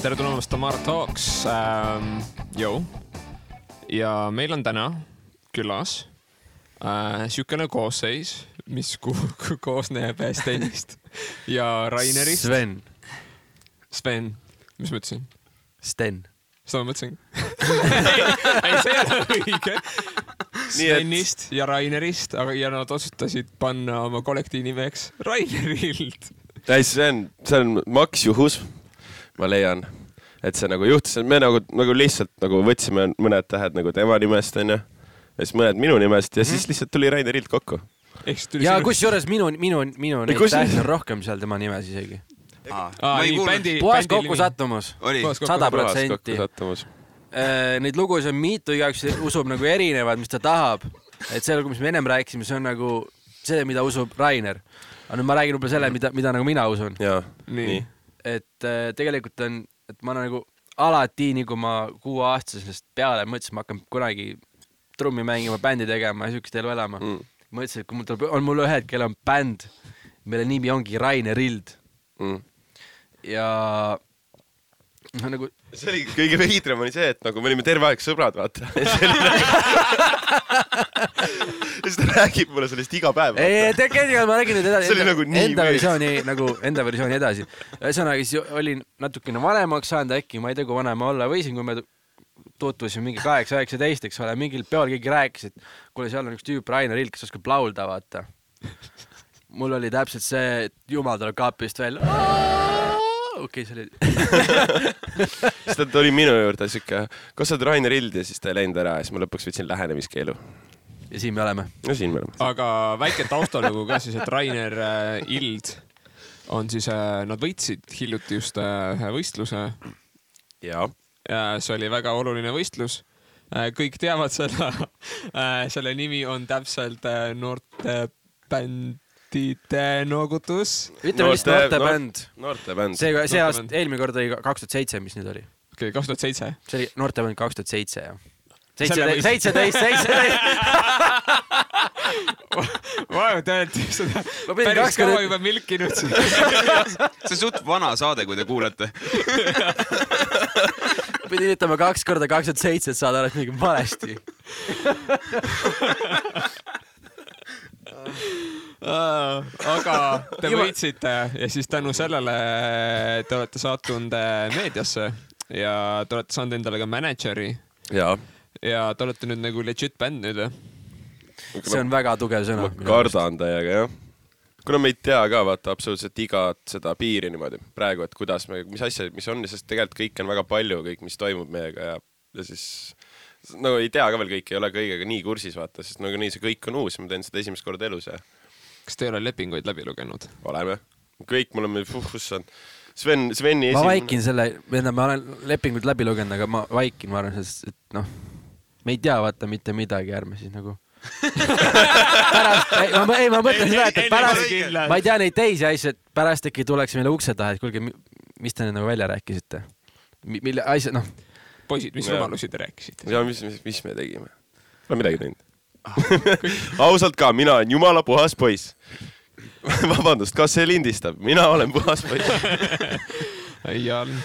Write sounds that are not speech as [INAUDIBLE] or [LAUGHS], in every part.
tere tulemast Tamara Talks ähm,. Jõu. ja meil on täna külas äh, siukene koosseis, mis ko koosneb Stenist [LAUGHS] ja Rainerist. Sven. Sven, mis ma ütlesin? Sten. seda ma mõtlesin [LAUGHS] ei, see ei ole õige. [LAUGHS] Svenist et... ja Rainerist, aga, ja nad otsustasid panna oma kollektiivi nimeks Rainerild. ei, see on, see on maks juhus, ma leian, et see nagu juhtus, me nagu, nagu lihtsalt nagu võtsime mõned tähed nagu tema nimest onju, ja siis mõned minu nimest ja siis lihtsalt tuli Rainerild kokku. ja kusjuures minu, minu, minu neid tähti on rohkem seal tema nimes isegi puhas kokkusattumus, sada protsenti. Äh, neid lugusid on mitu, igaüks usub nagu erinevad, mis ta tahab. et see, mis me ennem rääkisime, see on nagu see, mida usub Rainer. aga nüüd ma räägin võib-olla selle, mida, mida nagu mina usun. nii. Et äh, tegelikult on, et ma nagu alati, nii kui ma kuueaastasest peale mõtlesin, ma hakkan kunagi trummi mängima, bändi tegema ja siukest elu elama mm.. mõtlesin, et kui mul tuleb, on mul ühel hetkel on bänd, mille nimi ongi Rainer Ild. Mm. Ja noh, [LAUGHS] nagu. see oli kõige veidram oli see, et nagu me olime terve aeg sõbrad, vaata. [LAUGHS] [LAUGHS] ja siis ta räägib mulle sellest iga päev. ei, tegelikult ma räägin nüüd edasi. see oli nagu nii enda versiooni nagu enda versiooni edasi. ühesõnaga siis olin natukene vanemaks saanud äkki, ma ei tea, kui vana ma olla võisin, kui me tutvusime mingi kaheksa, üheksateist, eks ole, mingil peol keegi rääkis, et kuule, seal on üks tüüp, Rainer Ilk, kes oskab laulda, vaata. mul oli täpselt see, et jumal tuleb kapist välja okei okay,, see oli [LAUGHS] siis ta tuli minu juurde siuke, kas sa oled Rainer Ild ja siis ta ei läinud ära ja siis ma lõpuks võtsin lähenemiskeelu. ja siin me oleme. no siin me oleme. aga väike taustalugu ka siis, et Rainer äh, Ild on siis äh,, nad võitsid hiljuti just äh, ühe võistluse. ja. ja see oli väga oluline võistlus äh,. kõik teavad seda [LAUGHS] äh,. selle nimi on täpselt äh, noorte bänd Tite noogutus. ütleme lihtsalt noortebänd. noortebänd. see, see aasta, eelmine kord oli kaks tuhat seitse, mis nüüd oli? okei kaks tuhat seitse. see oli noortebänd kaks tuhat seitse, jah. seitseteist, seitseteist, seitseteist. Vau, te olete seda päris kaua juba milkinud siin. [LAUGHS] see on suht vana saade, kui te kuulete pidin ütlema kaks korda kaks tuhat seitse, et saada aru, et midagi valesti [LAUGHS] aga te võitsite ja siis tänu sellele te olete sattunud äh, meediasse ja te olete saanud endale ka mänedžeri. ja, ja te olete nüüd nagu legit bänd nüüd või? see on väga tugev sõna. ma kardan täiega jah kuna me ei tea ka vaata absoluutselt igat seda piiri niimoodi praegu, et kuidas me, mis asja, mis on, sest tegelikult kõike on väga palju, kõik, mis toimub meiega ja, ja siis no ei tea ka veel kõike, ei ole kõigega nii kursis vaata, sest nagunii see kõik on uus, ma teen seda esimest korda elus ja kas te ei ole lepinguid läbi lugenud? oleme, kõik me oleme, issand. Sven, Sveni ma esimene... vaikin selle, tähendab, ma olen lepingud läbi lugenud, aga ma vaikin, ma arvan, sest et noh, me ei tea vaata mitte midagi, ärme siis nagu [LAUGHS] pärast, ei ma, ei ma mõtlen seda, et pärast, ma ei tea neid teisi asju, et pärast äkki tuleks meile ukse taha, et kuulge, mis te nüüd nagu välja rääkisite? mille asja, noh. poisid, mis rumalusi te rääkisite? ja mis, mis, mis me tegime? Pole midagi teinud [LAUGHS] ausalt ka, mina olen jumala puhas poiss [LAUGHS] vabandust, kas see lindistab? mina olen puhas poiss [LAUGHS] olnud.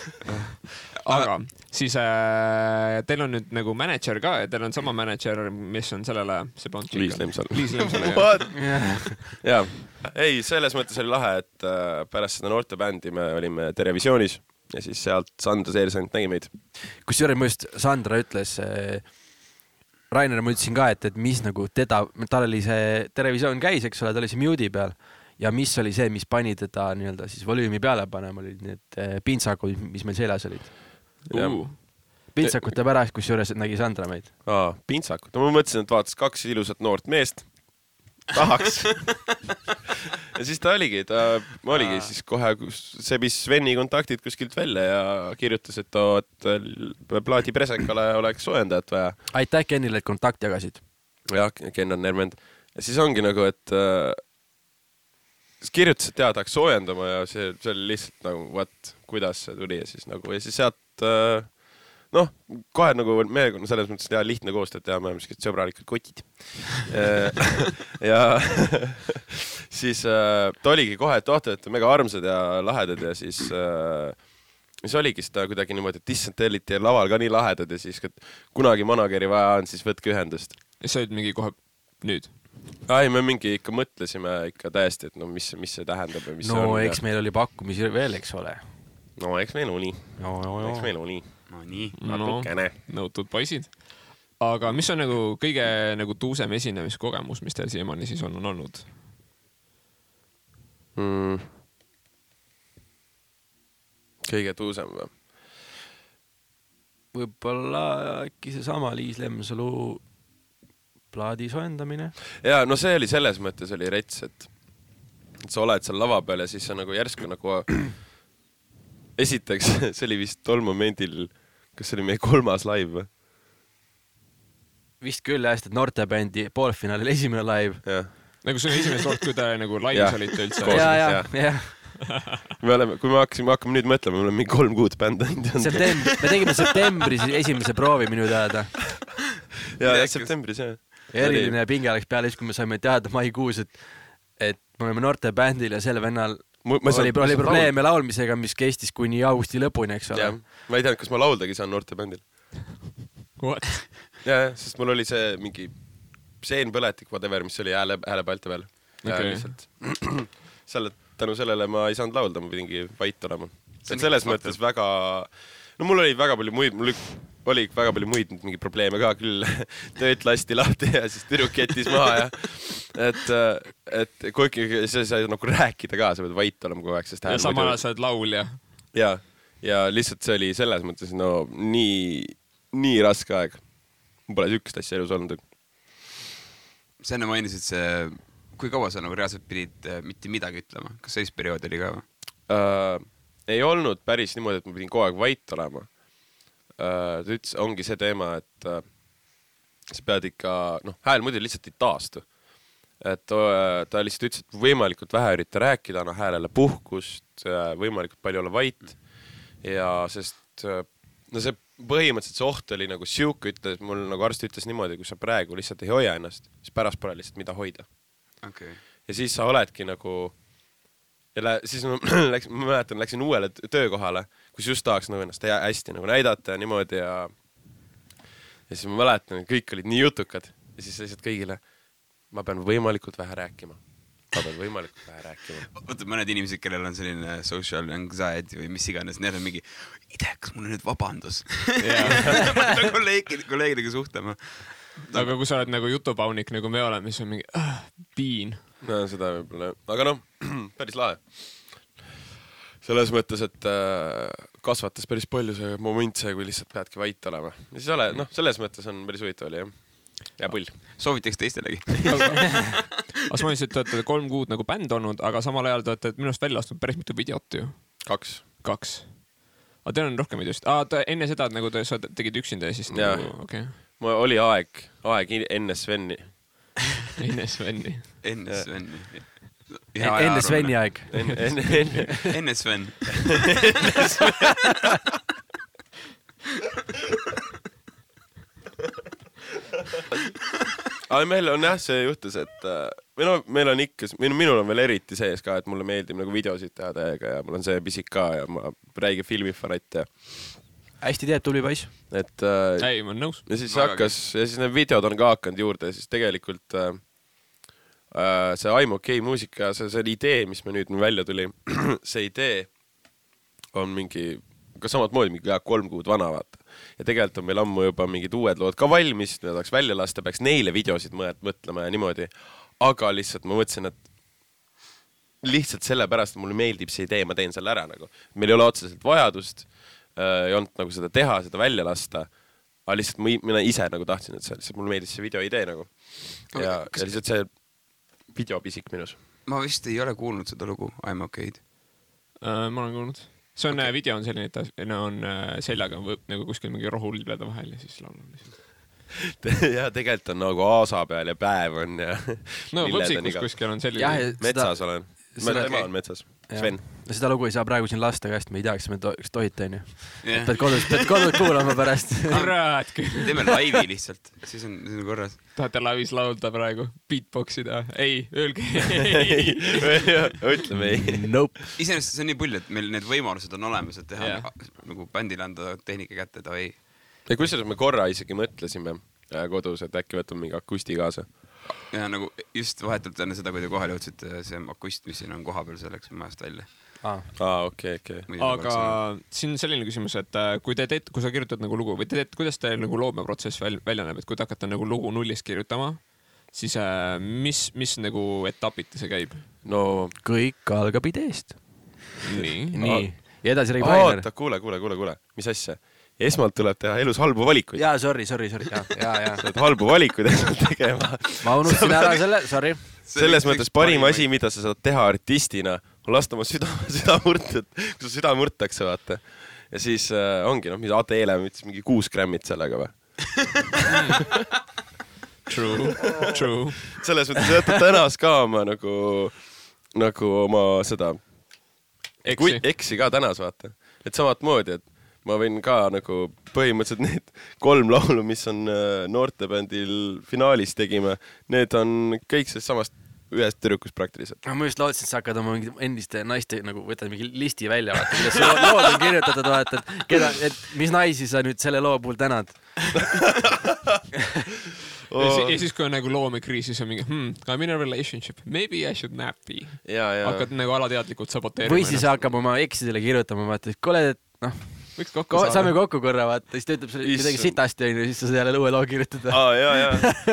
aga siis äh, teil on nüüd nagu mänedžer ka ja teil on sama mänedžer, mis on sellele, see polnud Liis Lemsalu. Liis Lemsalu, jah. jaa, ei, selles mõttes oli lahe, et äh, pärast seda noortebändi me olime Terevisioonis ja siis sealt Sandra Seersant nägi meid. kusjuures mu just Sandra ütles äh, Rainer, ma ütlesin ka, et, et mis nagu teda, tal oli see televisioon käis, eks ole, ta oli see mute'i peal. Ja mis oli see, mis pani teda nii-öelda siis volüümi peale panema, olid need eh, pintsakud, mis meil seljas olid. Uh.. pintsakute pärast, kusjuures nägi Sandra meid. aa, pintsakud, no ma mõtlesin, et vaatas kaks ilusat noort meest, tahaks [LAUGHS] ja siis ta oligi, ta oligi siis kohe, sebis Sveni kontaktid kuskilt välja ja kirjutas, et oo, et plaadi presekale oleks soojendajat vaja. aitäh Kenile, et kontakti jagasid. jah, Ken on Nermend. ja siis ongi nagu, et äh, siis kirjutas, et jaa, tahaks soojendama ja see, see oli lihtsalt nagu what, kuidas see tuli ja siis nagu ja siis sealt äh, noh, kohe nagu meeskonna selles mõttes ja lihtne koostöö teha, me oleme siuksed sõbralikud kotid [LAUGHS] ja [LAUGHS] siis äh, ta oligi kohe, et oh, te olete mega armsad ja lahedad ja siis äh, siis oligi seda kuidagi niimoodi, et issand, te olite laval ka nii lahedad ja siis, et kunagi manager'i vaja on, siis võtke ühendust. ja sa olid mingi kohe nüüd. ei, me mingi ikka mõtlesime ikka täiesti, et no mis, mis see tähendab ja mis see no on eks meil oli pakkumisi veel, eks ole. ja.... no eks meil oli, no, no, eks no. meil oli. No nii. no natukene. nõutud poisid. aga mis on nagu kõige nagu tuusem esinemiskogemus, mis teil siiamaani siis on, on olnud? mm.. kõige tuusem või? võib-olla äkki seesama Liis Lemsalu plaadi soojendamine. ja no see oli selles mõttes oli rets, et, et sa oled seal lava peal ja siis sa nagu järsku nagu [CLEARS THROAT] esiteks, [LAUGHS] see oli vist tol momendil, kas see oli meie kolmas live või? vist küll jah, sest et noortebändi poolfinaalil esimene live. nagu see on esimene kord, kui te [LAUGHS] nagu laivis olite üldse ja, ja, jah. me oleme, kui me hakkasime, hakkame nüüd mõtlema, me oleme mingi kolm kuud bänd teinud. septembri, me tegime septembris esimese proovi minu teada. ja, ja septembris jah. eriline pinge läks peale siis, kui me saime teada maikuus, et, et me oleme noortebändil ja sel vennal Ma- ma ei oli, oli probleeme laulmisega, mis kestis kuni augusti lõpuni, eks ole. Ma ei teadnud, kas ma lauldagi saan noortebändil. What? ja, ja, sest mul oli see mingi seenpõletik, whatever, mis oli hääle, häälepalti peal. Okei. lihtsalt [CLEARS THROAT] selle, tänu sellele ma ei saanud laulda, ma pidingi vait olema. Et selles mõttes väga, no mul oli väga palju muid, mul oli- väga palju muid mingeid probleeme ka küll. [LAUGHS] tööd lasti lahti ja siis tüdruk jättis maha ja [LAUGHS] et, et kuigi sa ei saa nagu rääkida ka, sa pead vait olema kogu aeg, sest ja samal ajal sa oled laulja. ja, ja lihtsalt see oli selles mõttes no nii, nii raske aeg. pole siukest asja elus olnud. sa enne mainisid see, kui kaua sa nagu reaalselt pidid äh, mitte midagi ütlema, kas sellist perioodi oli ka või? äh, ei olnud päris niimoodi, et ma pidin kogu aeg vait olema äh,. ta ütles, ongi see teema, et äh, sa pead ikka, noh, hääl muidu lihtsalt ei taastu. et äh, ta lihtsalt ütles, et võimalikult vähe ürita rääkida, anna häälele puhkust äh,, võimalikult palju olla vait ja sest äh, no see põhimõtteliselt see oht oli nagu sihuke, ütles mul nagu arst ütles niimoodi, kui sa praegu lihtsalt ei hoia ennast, siis pärast pole lihtsalt mida hoida okay.. ja siis sa oledki nagu ja lä- siis ma [CLEARS THROAT] läksin, ma mäletan, läksin uuele töökohale, kus just tahaks nagu ennast hästi nagu näidata ja niimoodi ja ja siis ma mäletan, et kõik olid nii jutukad ja siis lihtsalt kõigile ma pean võimalikult vähe rääkima. Ma pean võimalikult vähe rääkima. vaata mõned inimesed, kellel on selline social anxiety või mis iganes, neil on mingi, ei tea, kas mul on nüüd vabandus. ma pean kolleegid, kolleegidega suhtlema. aga kui sa oled nagu jutupaunik, nagu me oleme, siis on mingi ah, piin. no seda võib-olla, aga noh, [CLEARS THROAT] päris lahe. selles mõttes, et äh, kasvatas päris palju see moment see, kui lihtsalt peadki vait olema. ja siis ole, noh, selles mõttes on päris huvitav oli jah. Ja pull. soovitaks teistelegi. aga [LAUGHS] sa mainisid, et te olete kolm kuud nagu bänd olnud, aga samal ajal te olete minu arust välja lasknud päris mitu videot ju. kaks. kaks. aga teil on rohkem videosid ah,? enne seda, nagu te sa tegid üksinda ja siis nagu, okei mul oli aeg, [LAUGHS] aeg enne Sveni. okay., enne Sveni. enne Sveni. enne Sveni. aeg. enne, enne, enne. enne Sven. [LAUGHS] aga meil on jah, see juhtus, et äh, või no meil on ikka, minu, minul on veel eriti sees ka, et mulle meeldib nagu videosid teha täiega ja mul on see pisik ka ja ma räige filmifanatt ja hästi teed, tubli poiss. et äh, ei, ma olen nõus. ja siis Väga hakkas ja siis need videod on ka hakanud juurde ja siis tegelikult äh, äh, see I'm okei okay muusika, see, see idee, mis me nüüd välja tuli, [CLEARS THROAT] see idee on mingi ka samamoodi mingi kolm kuud vana, vaata. Ja tegelikult on meil ammu juba mingid uued lood ka valmis, mida tahaks välja lasta, peaks neile videosid mõt- mõtlema ja niimoodi. aga lihtsalt ma mõtlesin, et lihtsalt sellepärast, et mulle meeldib see idee, ma teen selle ära nagu. meil ei ole otseselt vajadust äh, ei olnud nagu seda teha, seda välja lasta. aga lihtsalt ma, mina ise nagu tahtsin, et see lihtsalt mulle meeldis see video idee nagu. ja, ja lihtsalt see videopisik minus. ma vist ei ole kuulnud seda lugu I m okay'd. Äh, ma olen kuulnud. See on okay., video on selline, et ta no, on äh, seljaga või, nagu kuskil mingi rohulibeda vahel ja siis laulab lihtsalt. [LAUGHS] ja tegelikult on nagu aasa peal ja päev on ja. no [LAUGHS] Võpsikus kuskil on selline jah, metsas olen. tema on metsas. Sven, no seda lugu ei saa praegu siin lasta käest, me ei tea, kas me to kas tohite, onju. Pead kodus, pead kodus kuulama pärast. [LAUGHS] kurat küll. teeme laivi lihtsalt, siis on, siis on korras. tahate laivis laulda praegu, beatbox ida? ei, öelge [LAUGHS] ei. [LAUGHS] ütleme ei. Nope. iseenesest see on nii pull, et meil need võimalused on olemas, et teha Jah. nagu bändile anda tehnika kätte, davai. ja kusjuures me korra isegi mõtlesime äh, kodus, et äkki võtame mingi akusti kaasa. Ja nagu just vahetult enne seda, kui te kohale jõudsite, see akust, mis siin on kohapeal, see läks majast välja. aa, okei, okei. aga siin selline küsimus, et äh, kui te teete, kui sa kirjutad nagu lugu või te teete, kuidas teil nagu loomeprotsess väl, välja näeb, et kui te hakkate nagu lugu nullist kirjutama, siis äh, mis, mis nagu etapiti see käib? no kõik algab ideest. nii. nii, ja edasi räägib Rainer. oota, kuule, kuule, kuule, kuule, mis asja? Esmalt tuleb teha elus halbu valikuid. jaa, sorry, sorry, sorry, jaa, jaa, jaa. sa pead halbu valikuid esmalt tegema. ma unustasin ära selle, sorry. selles mõttes parim asi, mida sa saad teha artistina, on lasta oma süda, süda murda, kui su süda murtakse, vaata. ja siis äh, ongi noh, mida Ate Eelem ütles, mingi kuus grammit sellega või? [LAUGHS] True, true. selles mõttes jätad tänas ka oma nagu, nagu oma seda, eksi. eksi ka tänas, vaata. et samamoodi, et ma võin ka nagu põhimõtteliselt need [LAUGHS] kolm laulu, mis on äh, noortebändil finaalis tegime, need on kõik sellest samast ühest tüdrukust praktiliselt. ma just lootsin, et sa hakkad oma mingite endiste naiste nagu võtad mingi listi välja, vaata, kuidas su lood on kirjutatud, vaata, et keda, et mis naisi sa nüüd selle loo puhul tänad. ja si- ja siis, kui on nagu loomekriis, siis on mingi hmm,, I m in a relationship, maybe I should not be. ja, ja hakkad nagu alateadlikult saboteerima. või siis hakkab oma eksidele kirjutama, vaata, et kuule, et noh, võiks kokku saame saada. kokku korra, vaata, siis ta ütleb sulle midagi Issand. sitasti, onju, siis sa saad jälle uue loo kirjutada. aa, ja, ja,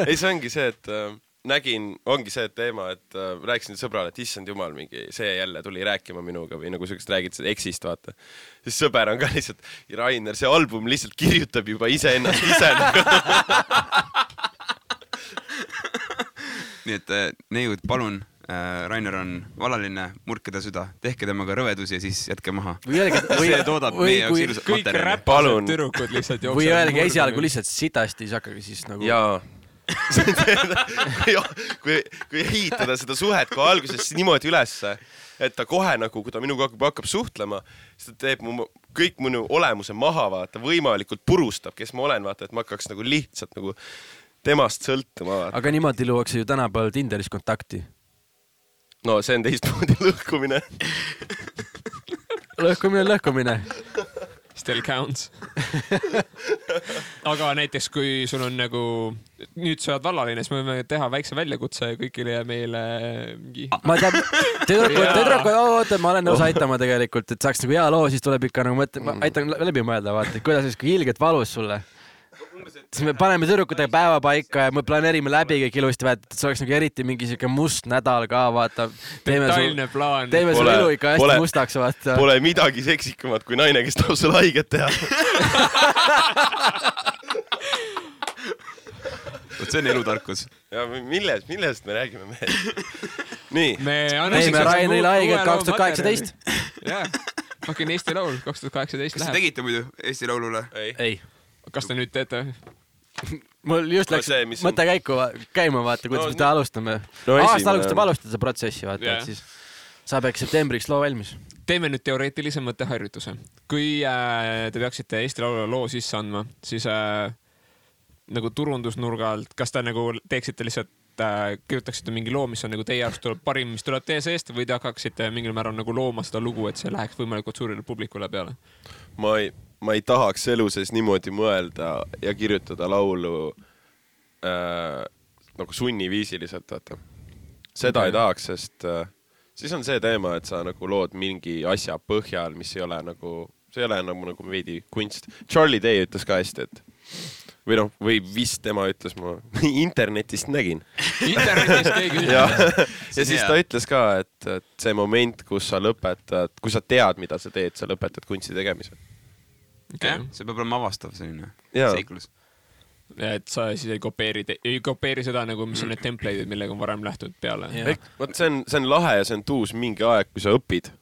ei see ongi see, et äh, nägin, ongi see teema, et äh, rääkisin sõbrale, et issand jumal, mingi see jälle tuli rääkima minuga või nagu siukest räägid eksist, vaata. siis sõber on ka lihtsalt, Rainer, see album lihtsalt kirjutab juba iseennast ise [LAUGHS] nii et äh, neiud, palun Rainer on valaline, murke ta süda, tehke temaga rõvedusi ja siis jätke maha. või öelge, [LAUGHS] või see, toodab või meie jaoks kui, ilusat kõik materjali. räpased Palun. tüdrukud lihtsalt või öelge esialgu. lihtsalt sitasti, siis hakake siis nagu. jaa. kui, kui ehitada seda suhet kohe alguses niimoodi ülesse, et ta kohe nagu, kui ta minuga hakkab, hakkab suhtlema, siis ta teeb mu kõik minu olemuse maha, vaata, võimalikult purustab, kes ma olen, vaata, et ma hakkaks nagu lihtsalt nagu temast sõltuma, aga niimoodi luuakse ju tänapäeval Tinderis kontakti. No see on teistmoodi lõhkumine. [LAUGHS] lõhkumine, lõhkumine. Still counts. aga näiteks, kui sul on nagu, nüüd sa oled vallaline, siis me võime teha väikse väljakutse kõigile meile mingi. ma tean, tüdrukud, tüdrukud, oota, ma olen nõus aitama tegelikult, et saaks nagu hea loo, siis tuleb ikka nagu mõte, ma aitan läbi mõelda, vaata, kuidas siis, kui ilgelt valus sulle. Siis me paneme tüdrukutega päeva paika ja me planeerime läbi kõik ilusti, vaata, et see oleks nagu eriti mingi siuke must nädal ka, vaata. detailne plaan. teeme su elu ikka hästi pole- mustaks, vaata. Pole midagi seksikamat kui naine, kes tahab sulle haiget teha. [LAUGHS] vot see on elutarkus. ja millest, millest me räägime, mehed? nii, me teeme Rainerile haiget kaks tuhat kaheksateist. jah, fucking Eesti Laul kaks tuhat kaheksateist kas te läheb. tegite muidu Eesti Laulule? ei. ei, kas te nüüd teete? [LAUGHS] mul just No läks see, mis on- mõte käiku käima, vaata, kuidas No me seda alustame. no aasta alguses tuleb alustada seda protsessi, vaata, Jah. et siis saab äkki septembriks loo valmis. teeme nüüd teoreetilise mõtteharjutuse. kui äh, te peaksite Eesti Laulule loo sisse andma, siis äh, nagu turundusnurga alt, kas te nagu teeksite lihtsalt äh, kirjutaksite mingi loo, mis on nagu teie jaoks tuleb parim, mis tuleb teie seest või te hakkaksite mingil määral nagu looma seda lugu, et see läheks võimalikult suurele publikule peale? ma ei, ma ei tahaks elu sees niimoodi mõelda ja kirjutada laulu äh, nagu sunniviisiliselt, vaata. seda okay. ei tahaks, sest äh, siis on see teema, et sa nagu lood mingi asja põhjal, mis ei ole nagu, see ei ole nagu, nagu veidi kunst. Charlie Day ütles ka hästi, et või noh, või vist tema ütles, ma [LAUGHS] internetist nägin. internetis keegi [LAUGHS] ja, ütleb. ja siis ta ütles ka, et, et see moment, kus sa lõpetad, kui sa tead, mida sa teed, sa lõpetad kunsti tegemise. jah, see peab olema avastav selline seiklus. et sa siis ei kopeeri, ei kopeeri seda nagu, mis on need template'id, millega on varem lähtud peale. Vot see on, see on lahe ja see on tuus mingi aeg, kui sa õpid.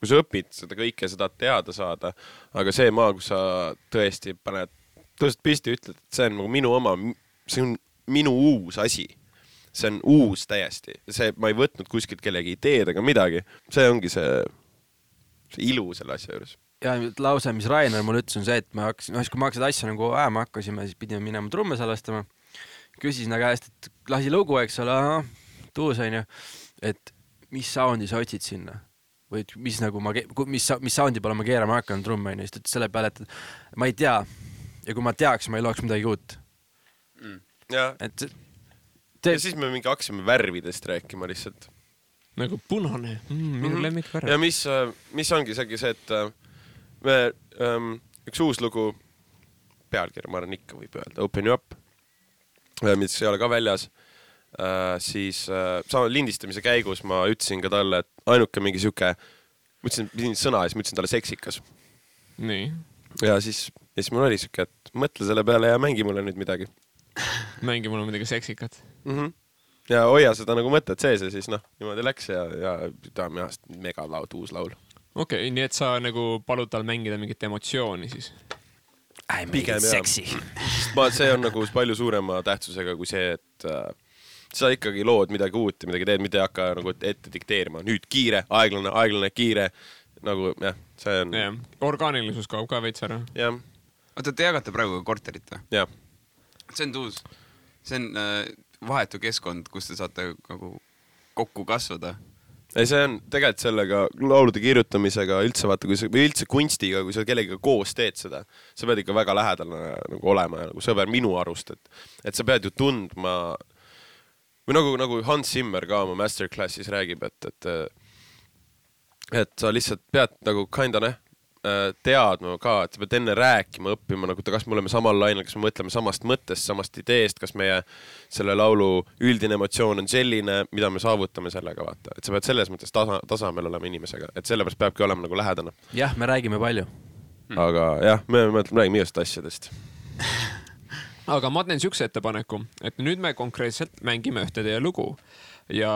kui sa õpid seda kõike, sa tahad teada saada, aga see maa, kus sa tõesti paned, tõstad püsti, ütled, et see on nagu minu oma, see on minu uus asi. see on uus täiesti, see, ma ei võtnud kuskilt kellegi ideed ega midagi, see ongi see, see ilu selle asja juures. Ja lause, mis Rainer mulle ütles, on see, et me hakkasime, noh siis kui me seda asja nagu ajama hakkasime, siis pidime minema trumme salvestama. küsisin ta käest, et lasi lugu, eks ole, tuus onju, et mis sound'i sa otsid sinna või et mis nagu ma, mis, mis sound'i peale ma keerama hakkan trumme onju, siis ta ütles selle peale, et ma ei tea ja kui ma teaks, ma ei loeks midagi uut, ja, et see- ja siis me mingi hakkasime värvidest rääkima lihtsalt. nagu punane mm,, minu Mhm. lemmikvärv ja. mis, mis ongi seegi see, et äh, üks uus lugu, pealkiri, ma arvan, ikka võib öelda, Open you up, mis ei ole ka väljas äh,, siis äh, sama lindistamise käigus ma ütlesin ka talle, et ainuke mingi sihuke, ma ütlesin, pidin sõna ja siis ma ütlesin talle seksikas. nii, ja siis, ja siis mul oli sihuke, et mõtle selle peale ja mängi mulle nüüd midagi [LAUGHS] mängi mulle midagi seksikat. mm. -hmm. ja hoia seda nagu mõtet sees ja siis noh, niimoodi läks ja, ja ta on minu arust megalaud, uus laul. Okei okay,, nii et sa nagu palud tal mängida mingit emotsiooni siis? pigem jah. ma, see on nagu palju suurema tähtsusega kui see, et äh, sa ikkagi lood midagi uut ja midagi teed, mitte ei hakka nagu ette dikteerima, nüüd kiire, aeglane, aeglane, kiire. nagu jah, see on jah, orgaanilisus kaob ka veits ära. jah, oota, te jagate praegu korterit või? jah, see on tuus. see on äh, vahetu keskkond, kus te saate nagu kokku kasvada. Ei see on tegelikult sellega laulude kirjutamisega üldse vaata, kui sa või üldse kunstiga, kui sa kellegagi koos teed seda, sa pead ikka väga lähedal nagu olema ja nagu sõber minu arust, et, et sa pead ju tundma või nagu, nagu Hans Zimmer ka oma masterclass'is räägib, et, et et sa lihtsalt pead nagu kinda noh, teadma ka, et sa pead enne rääkima, õppima nagu, kas me oleme samal lainel, kas me mõtleme samast mõttest, samast ideest, kas meie selle laulu üldine emotsioon on selline, mida me saavutame sellega, vaata, et sa pead selles mõttes tasa, tasemel olema inimesega, et sellepärast peabki olema nagu lähedane. jah, me räägime palju. aga jah, me mõtleme, räägime igast asjadest. [LAUGHS] aga ma teen siukse ettepaneku, et nüüd me konkreetselt mängime ühte teie lugu ja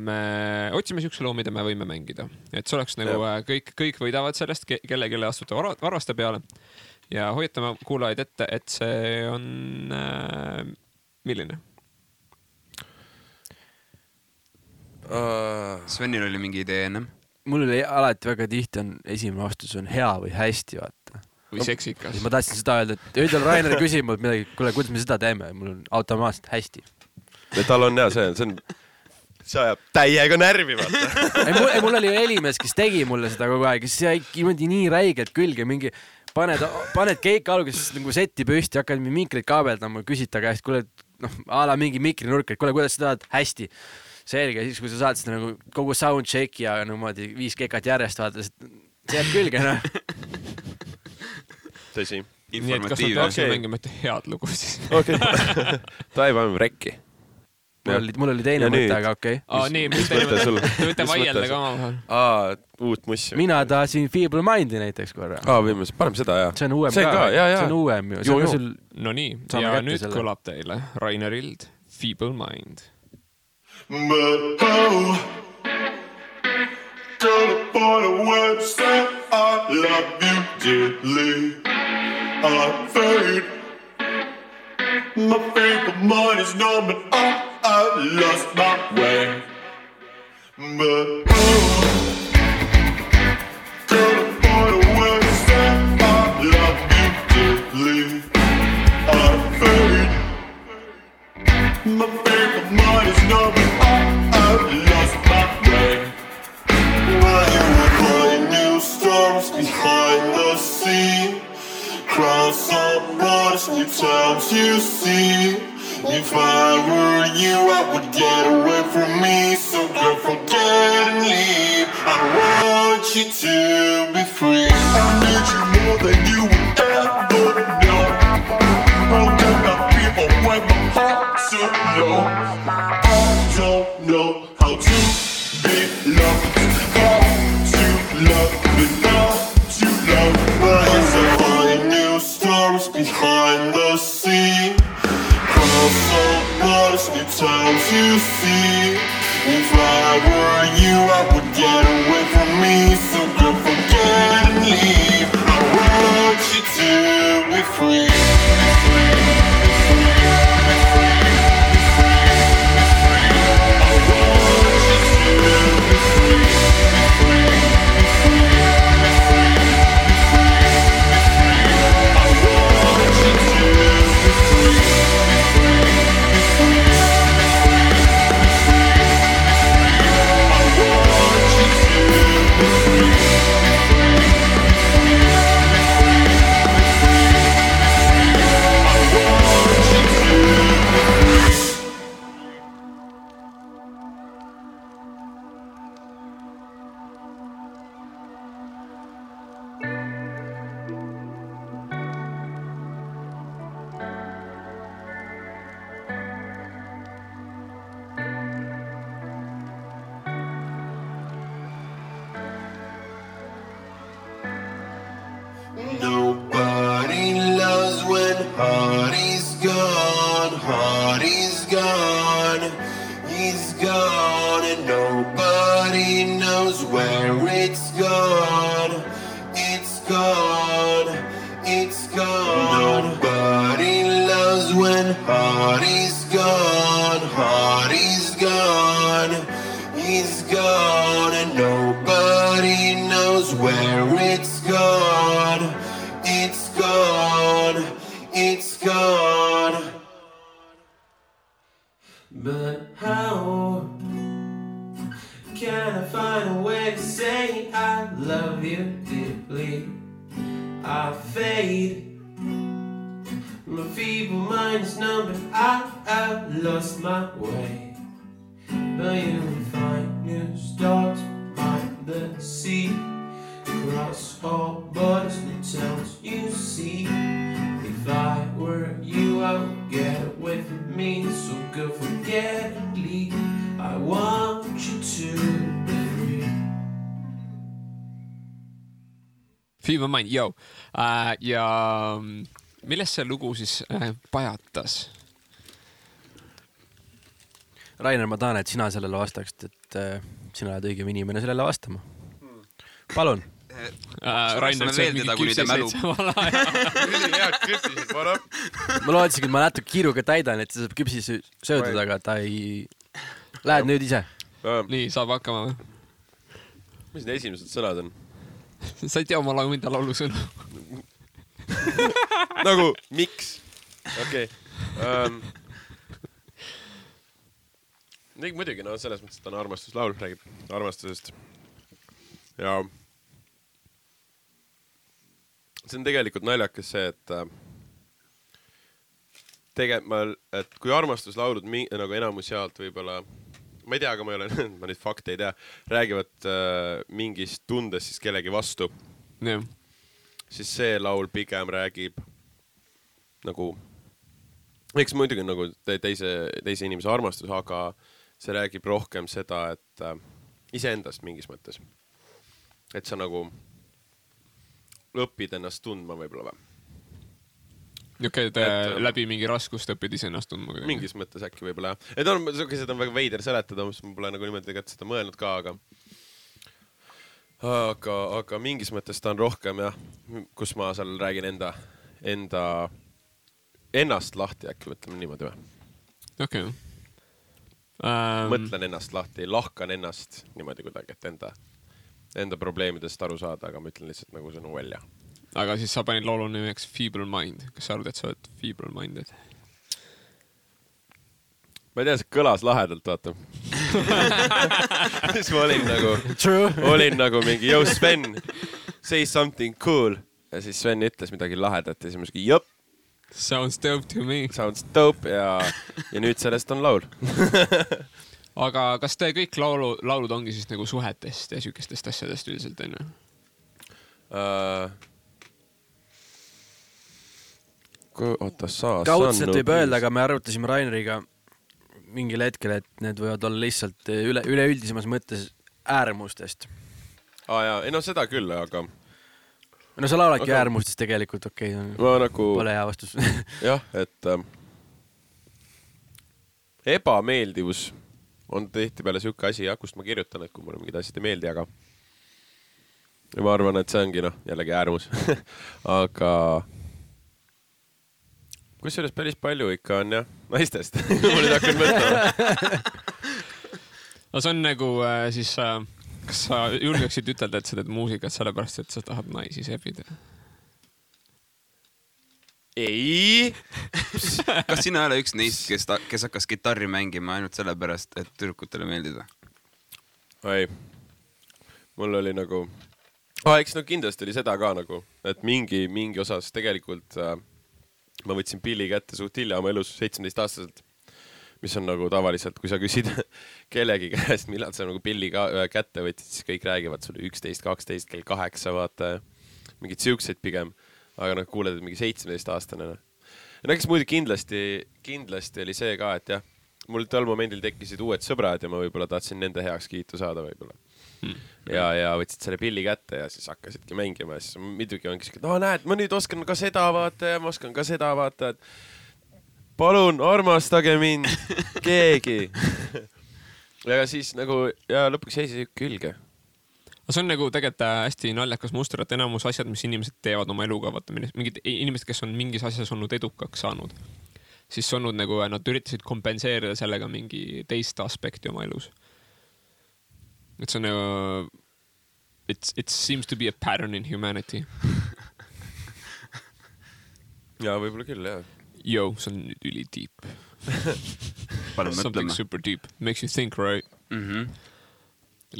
me otsime siukse loo, mida me võime mängida, et see oleks nagu äh, kõik, kõik võidavad sellest, kellelegi astute vara- varvaste peale ja hoiatame kuulajaid ette, et see on äh, milline? Svenil oli mingi idee ennem. mul oli alati väga tihti on esimene vastus on hea või hästi, vaata. Või seksikas siis? ma tahtsin seda öelda, et üldjuhul Rainer küsib mult midagi, kuule, kuidas me seda teeme, mul on automaatselt hästi. tal on ja see, see on, see ajab täiega närvi, vaata. ei mul, ei mul oli ju helimees, kes tegi mulle seda kogu aeg, siis jäi niimoodi nii räigelt külge mingi, paned, paned keika alguses nagu setti püsti, hakkad mikrit kaabeldama, küsid ta käest, kuule, noh, a la mingi mikrinurk, et kuule, kuidas sa tahad, hästi. selge, siis kui sa saad seda nagu kogu sound check'i ja niimoodi viis kekat järjest vaata, see jääb külge noh. tõsi. nii et kas me informatiivne peaksime Okei. mängima ühte head lugu siis? okei, davai, paneme rekki. mul oli, mul oli teine mõte, aga okei okay.. aa, nii, mis te mõte sul? võite vaielda ka omavahel. aa, uut mussi. mina tahtsin Feeble Mind'i näiteks korra. aa, võime, paneme seda ja. see on uuem see ka, ja see on. uuem ju, ka Nonii, Saame ja nüüd selle. kõlab teile Rainer Ild, Feeble Mind. Upon a website, I love you dearly. I fade. My favorite is numb and I, I lost my way. But oh, upon a website, I love you. I fade. My favorite mind is numb and I, I've towns you see. If I were you, I would get away from me. He's gone and nobody knows where it's gone. It's gone, it's gone. Nobody loves when Hardy's gone, Hardy's gone. He's gone and nobody knows where it's gone. It's gone, it's gone. But how can I find a way to say I love you deeply? I fade. My feeble mind is numb, I have lost my way. But you will find new stars by the sea. Cross all borders, new towns you see. If I were you, I would get away from me. So go forget leave. I want you to be free. Fever Mind, jõu äh,. ja mm, millest see lugu siis äh, pajatas? Rainer, ma tahan, et sina sellele vastaksid, et äh, sina oled õigem inimene sellele vastama. palun. Äh, Rainer laseme veel teda, kuni ta mälub. ülihead küpsised, ma lootsin, et ma natuke kiiruga täidan, et see saab küpsis söödud, aga ta ei. Lähed nüüd ise? nii, saab hakkama või? mis need esimesed sõnad on? [LAUGHS] sa ei tea oma laulu, enda laulusõnu? [LAUGHS] nagu, miks? okei okay. um,. muidugi, no selles mõttes, et ta on armastuslaul, räägib armastusest. ja see on tegelikult naljakas see, et äh, tegelikult ma, et kui armastuslaulud nagu enamus sealt võib-olla, ma ei tea, aga ma ei ole, [LAUGHS] ma nüüd fakte ei tea, räägivad äh, mingist tundest siis kellegi vastu jah, siis see laul pigem räägib nagu, eks muidugi nagu te- teise, teise inimese armastus, aga see räägib rohkem seda, et äh, iseendast mingis mõttes. et sa nagu õpid ennast tundma võib-olla või? niuke, et Et, äh, ähm, läbi mingi raskust õpid iseennast tundma kuidagi. mingis mõttes äkki võib-olla jah. et on, siukesed on väga veider seletada, ma pole nagu niimoodi tegelikult seda mõelnud ka, aga aga, aga mingis mõttes ta on rohkem jah, kus ma seal räägin enda, enda, ennast lahti äkki ütleme niimoodi või? okei. Ähm, mõtlen ennast lahti, lahkan ennast niimoodi kuidagi, et enda, enda probleemidest aru saada, aga ma ütlen lihtsalt nagu sõnu välja. aga siis sa panid laulu nimeks Feeble Mind. kas sa arvad, et sa oled feeble minded? ma ei tea, see kõlas lahedalt, vaata. [LAUGHS] siis ma olin nagu, True. olin nagu mingi, yo Sven, say something cool. ja siis Sven ütles midagi lahedat ja siis ma siuke, jop, Sounds dope to me. sounds dope ja, ja nüüd sellest on laul. [LAUGHS] aga kas te kõik laulu, laulud ongi siis nagu suhetest ja siukestest asjadest üldiselt onju? Uh, oota, sa. kaudselt võib öelda, aga me arutasime Raineriga mingil hetkel, et need võivad olla lihtsalt üle, üleüldisemas mõttes äärmustest. aa ah, jaa, ei no seda küll, aga no sa lauladki Aga- äärmustest tegelikult, okei okay,, ma nagu pole hea vastus. jah, et ähm, ebameeldivus on tihtipeale sihuke asi jah, kust ma kirjutan, et kui mulle mingid asjad ei meeldi, aga ja ma arvan, et see ongi noh, jällegi äärmus, [LAUGHS] aga kusjuures päris palju ikka on jah, naistest [LAUGHS] ma nüüd hakkan mõtlema. no see on nagu äh, siis äh,, kas sa julgeksid ütelda, et sa teed muusikat sellepärast, et sa tahad naisi sebida? Ei, [LAUGHS] kas sina ei ole üks neist, kes, kes hakkas kitarri mängima ainult sellepärast, et tüdrukutele meeldida? ei, mul oli nagu ah,, eks no kindlasti oli seda ka nagu, et mingi, mingi osas tegelikult äh, ma võtsin pilli kätte suht hilja oma elus, seitsmeteistaastaselt. mis on nagu tavaliselt, kui sa küsid [LAUGHS] kellegi käest, millal sa nagu pilli ka, äh, kätte võtsid, siis kõik räägivad sulle üksteist, kaksteist, kell kaheksa, vaata. mingeid siukseid pigem, aga noh, kuuled, et mingi seitsmeteistaastane noh. no eks muidugi kindlasti, kindlasti oli see ka, et jah, mul tol momendil tekkisid uued sõbrad ja ma võib-olla tahtsin nende heakskiitu saada võib-olla ja, ja võtsid selle pilli kätte ja siis hakkasidki mängima ja siis muidugi ongi siuke, et no näed, ma nüüd oskan ka seda vaata ja ma oskan ka seda vaata, et palun armastage mind, keegi. [LAUGHS] ja siis nagu ja lõpuks jäi see külge. Aga see on nagu tegelikult äh, hästi naljakas muster, et enamus asjad, mis inimesed teevad oma eluga, vaata mingid inimesed, kes on mingis asjas olnud edukaks saanud, siis olnud nagu äh, nad üritasid kompenseerida sellega mingi teist aspekti oma elus. et see on nagu, it's, it seems to be a pattern in humanity. [LAUGHS] ja võib-olla küll jah. Yo, see on nüüd üli deep. Something mõtlema. super deep, makes you think right. Mhm.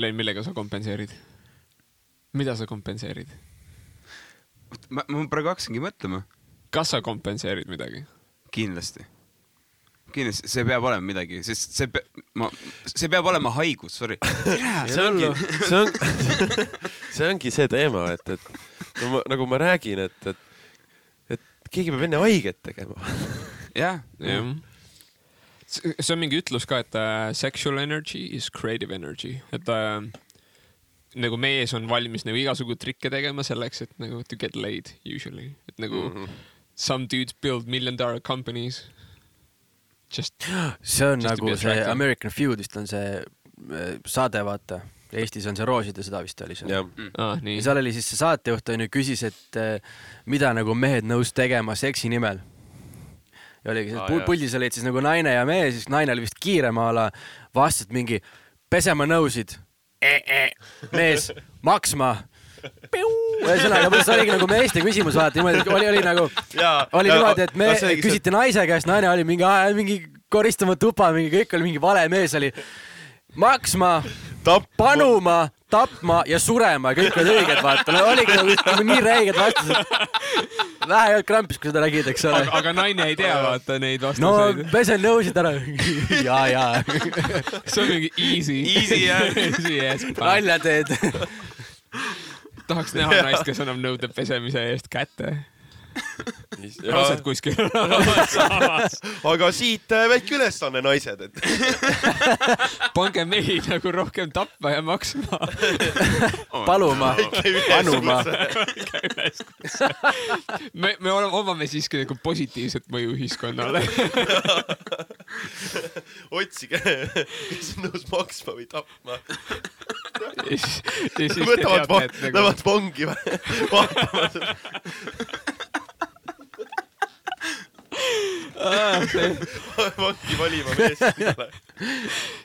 Len, millega sa kompenseerid? Mida sa kompenseerid? ma, ma praegu hakkasingi mõtlema. kas sa kompenseerid midagi? kindlasti. kindlasti, see peab olema midagi, sest see ma, see peab olema haigus, sorry. [LAUGHS] see ongi, [LAUGHS] see on, [LAUGHS] see ongi see teema, et, et no ma, nagu ma räägin, et, et, et keegi peab enne haiget tegema. jah, jah. see on mingi ütlus ka, et uh, sexual energy is creative energy, et uh, nagu mees on valmis nagu igasugu trikke tegema selleks, et nagu to get laid usually, et nagu mm -hmm. some dudes build million dollar companies. Just, see on nagu see. American Feud vist on see äh, saade, vaata. Eestis on see Rooside sõda vist oli see. jah, ah, nii ja. seal oli siis see saatejuht onju küsis, et äh, mida nagu mehed nõus tegema seksi nimel. ja oligi see Aa, ah, puldis olid siis nagu naine ja mees, siis naine oli vist kiirem a la, vastas mingi pesema nõusid. Mees maksma. ühesõnaga, see oligi nagu meeste küsimus, vaata niimoodi, oli, oli nagu, oli niimoodi, et me no oligi see- küsiti naise käest, naine oli mingi, mingi koristama tuba, mingi kõik oli mingi vale mees oli maksma, panuma, tapma ja surema ja kõik olid õiged, vaata, no oligi nagu, nagu nii räiged vastused. vähe ei olnud krampis, kui seda nägid, eks ole aga, naine ei tea, vaata neid no vastuseid no.. pesen nõusid ära. ja, ja see on mingi easy. Easy, jah. [LAUGHS] easy yes,. nalja teed. tahaks näha naist, kes annab nõude pesemise eest kätte. Lased kuskil aga siit äh, väike ülesanne, naised, et [LAUGHS] pange mehi nagu rohkem tapma ja maksma. [LAUGHS] paluma, anuma. me, me oleme, omame siiski nagu positiivset mõju ühiskonnale. [LAUGHS] otsige, kes on nõus maksma või tapma. võtavad, et nagu lähevad vangi või? vaatavad, [LAUGHS] vangi valima meest.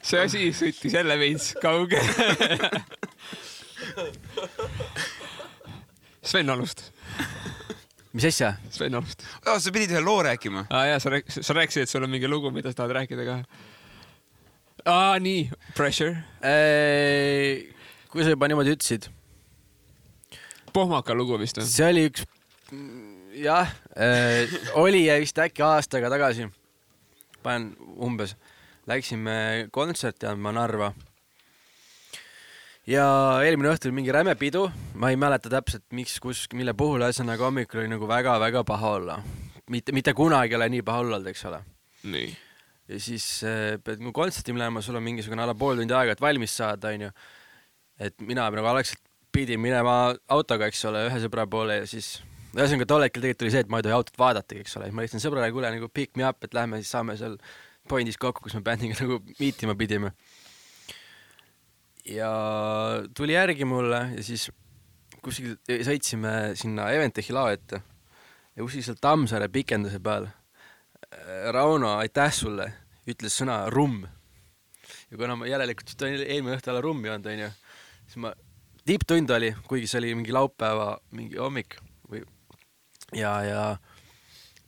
see asi sõitis jälle veits kaugele. Sven alustas, mis asja? Sven alustas. sa pidid ühe loo rääkima. aa jaa, sa rääkisid, sa rääkisid, et sul on mingi lugu, mida sa tahad rääkida ka. aa nii, pressure, kui sa juba niimoodi ütlesid, pohmaka lugu vist või? see oli üks, jah, oli vist äkki aastaga tagasi, panen umbes, läksime kontserti andma Narva. ja eelmine õhtul mingi räme pidu, ma ei mäleta täpselt, miks, kus, mille puhul, ühesõnaga hommikul oli nagu väga-väga paha olla. mitte, mitte kunagi ei ole nii paha olnud, eks ole. nii. ja siis äh, pead nagu kontserti minema, sul on mingisugune alla pool tundi aega, et valmis saada, onju. et mina nagu algselt pidin minema autoga, eks ole, ühe sõbra poole ja siis ühesõnaga tol hetkel tegelikult oli see, et ma ei tohi autot vaadatagi, eks ole, ma ütlesin sõbrale, kuule nagu pick me up, et lähme siis saame seal pointis kokku, kus me bändiga nagu miitima pidime. ja tuli järgi mulle ja siis kuskil sõitsime sinna Eventech'i lao ette ja kuskil seal Tammsaare pikenduse peal äh, Rauno, aitäh sulle, ütles sõna rumm. ja kuna ma järelikult olin eelmine õhtu alla rummi joonud, onju, siis ma, tipptund oli, kuigi see oli mingi laupäeva mingi hommik ja, ja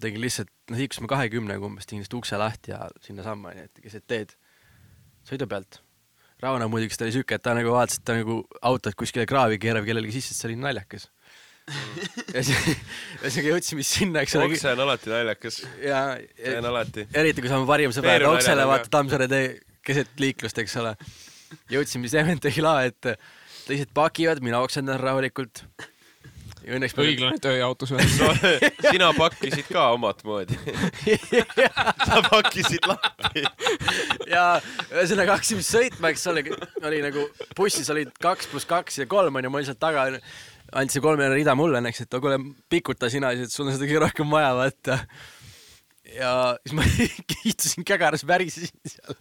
tegin lihtsalt, noh liikusime kahekümnega umbes, tegin lihtsalt ukse lahti ja sinnasamma, onju, et keset teed sõidu pealt. Rauno muidugi, ta oli siuke, et ta nagu vaatas, et ta nagu autot kuskile kraavi keerab kellelegi sisse, et see oli naljakas. [LAUGHS] ja siis, ühesõnaga jõudsime sinna, eks ole. okse on alati naljakas, ja, see on alati. eriti kui sa oma parim sõber oksele vaata Tammsaare tee keset liiklust, eks ole. jõudsime siis Eventech'i lae ette, teised pakivad, mina oksendan rahulikult. Õnneks õiglane tööjaotus või? no sina pakkisid ka omat moodi. [LAUGHS] sa pakkisid lahti. ja ühesõnaga hakkasime sõitma, eks ole, oli nagu bussis olid kaks pluss kaks ja kolm onju, ma olin seal taga, andsin kolmene rida mulle õnneks, et kuule, pikuta sina siis, et sul on seda kõige rohkem vaja, vaata. ja siis ma [LAUGHS] istusin kägaras, värisesin seal.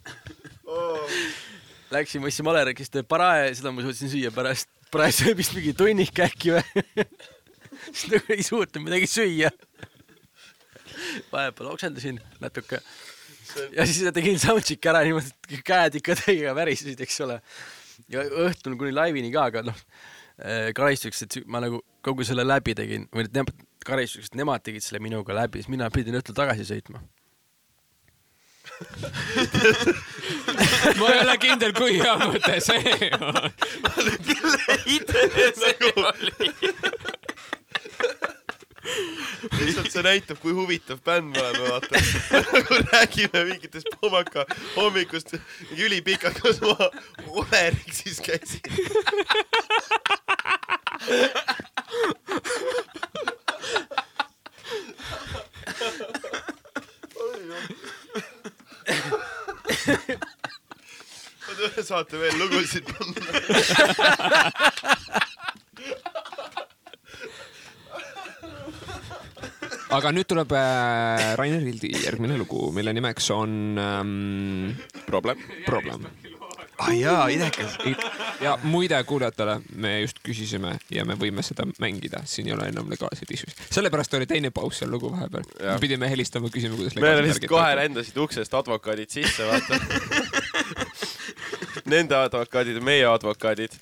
Läksin, maleri, kes teeb parae, seda ma suutsin süüa pärast, pärast vist mingi tunnik äkki või. [LAUGHS] siis nagu ei suutnud midagi süüa. vahepeal oksendasin natuke ja siis tegin soundcheck'i ära niimoodi, et käed ikka täiega värisesid, eks ole. ja õhtul kuni laivini ka, aga noh, karistuseks, et ma nagu kogu selle läbi tegin või karistuseks, et nemad tegid selle minuga läbi, siis mina pidin õhtul tagasi sõitma. Ma ei ole kindel, kui hea mõte see on. lihtsalt see näitab, kui huvitav bänd me oleme, vaata. nagu räägime mingitest pomaka hommikust, mingi ülipika, kus ma Oleriksis käisin. Ma saate veel lugusid panna. aga nüüd tuleb äh, Rainer Hildi järgmine lugu, mille nimeks on ähm, probleem. Problem. Ah jaa, idekas. ja muide kuulajatele, me just küsisime ja me võime seda mängida, siin ei ole enam legaalseid issue'id. sellepärast oli teine paus seal lugu vahepeal. Pidime helistama, küsima, kuidas meile lihtsalt kohe lendasid uksest advokaadid sisse, vaata. [LAUGHS] Nende advokaadid ja meie advokaadid.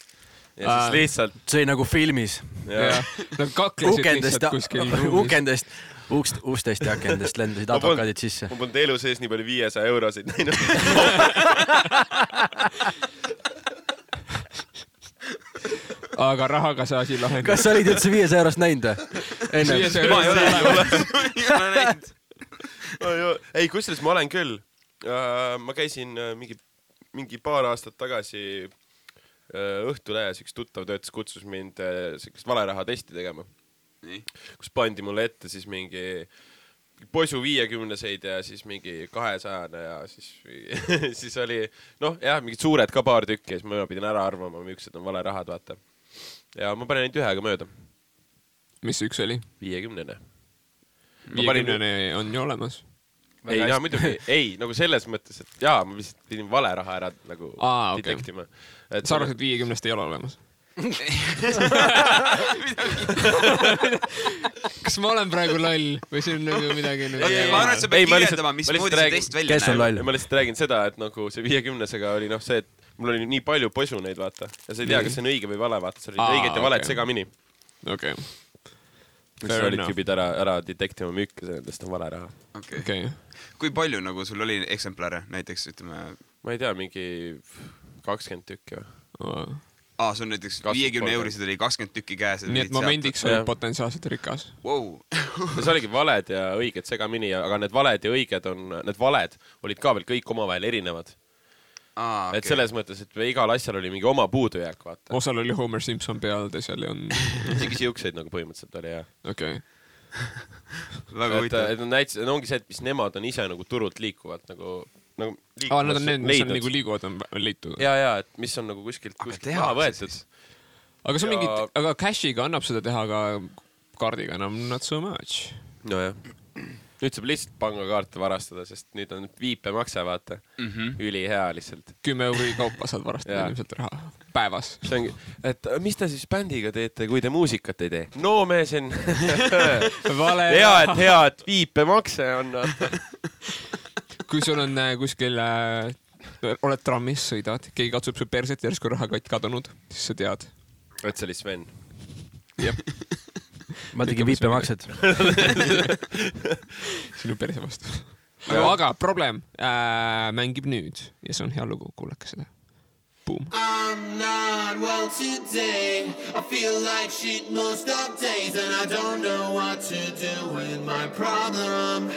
ja siis lihtsalt, see oli nagu filmis. Nad kaklesid ukendest lihtsalt, kuskil. ukendest, ukst, ustest ja akendest lendasid advokaadid sisse ma. polnud elu sees nii palju viiesaja eurosid näinud. aga rahaga see asi lahenes. kas sa olid üldse viiesaja eurost näinud või? ma ei ole, näinud. ei, kusjuures ma olen küll. ma käisin äh, mingi, mingi paar aastat tagasi äh, Õhtulehes, üks tuttav töötas, kutsus mind äh, siukest valeraha testi tegema, kus pandi mulle ette siis mingi poisu viiekümneseid ja siis mingi kahesajane ja siis, [LAUGHS] siis oli noh, jah, mingid suured ka paar tükki ja siis ma pidin ära arvama, millised on valerahad, vaata. ja ma panin ainult ühega mööda, mis see üks oli? viiekümnene. Ma panin- viiekümnene on ju olemas. ei, jaa muidugi, ei nagu selles mõttes, et jaa, ma lihtsalt pidin vale raha ära nagu Aa, detektima. et sa arvad, et viiekümnest ei ole olemas? [LAUGHS] kas ma olen praegu loll või see on nagu midagi nagu Ei, ma arvan, et sa pead kirjeldama, ma mismoodi see test välja näeb. ma lihtsalt räägin seda, et nagu see viiekümnesega oli noh, see, et mul oli nii palju posuneid, vaata, ja sa ei tea, kas see on õige või vale, vaata, seal olid Aa, õiged ja valed okei. segamini. okei, siis Fair sa olidki enough. pidid ära, ära detektima müüke, nendest on vale raha. okei, okei. kui palju nagu sul oli eksemplare, näiteks ütleme, ma ei tea, mingi kakskümmend tükki või? aa, sul näiteks 20, viiekümne eurosid oli kakskümmend tükki käes. nii et momendiks olid potentsiaalselt rikas. wow.. ja see oligi valed ja õiged segamini, aga need valed ja õiged on, need valed olid ka veel kõik omavahel erinevad aa, et selles mõttes, et igal asjal oli mingi oma puudujääk, vaata. osal oli Homer Simson peal, teisel on, [LAUGHS] isegi siukseid nagu põhimõtteliselt oli jah. okei. väga et, huvitav. et nad näitasid, no ongi see, et mis nemad on ise nagu turult liikuvad nagu, nagu. aa, need on need, mis on nagu liiguvad, on leitud. ja, ja et mis on nagu kuskilt, Aga kuskilt maha võetud aga see on ja- mingi, aga cash'iga annab seda teha, aga kaardiga enam not so much. nojah. nüüd saab lihtsalt pangakaarte varastada, sest nüüd on viipemakse, vaata mm. -hmm. ülihea lihtsalt. kümme euri kaupa saad varastada ilmselt raha päevas. see ongi, et äh, mis te siis bändiga teete, kui te muusikat ei tee? no me siin [LAUGHS] vale. hea, et hea, et viipemakse on. [LAUGHS] kui sul on äh, kuskil äh,, oled trammis, sõidad, keegi katsub su perset, järsku rahakott kadunud, siis sa tead. et see oli Sven. ma tegin viipemakset. [LAUGHS] sinu perse vastu. aga probleem äh, mängib nüüd ja see on hea lugu, kuulake seda. Boom. I'm not well today. I feel like shit most of days, and I don't know what to do with my problem.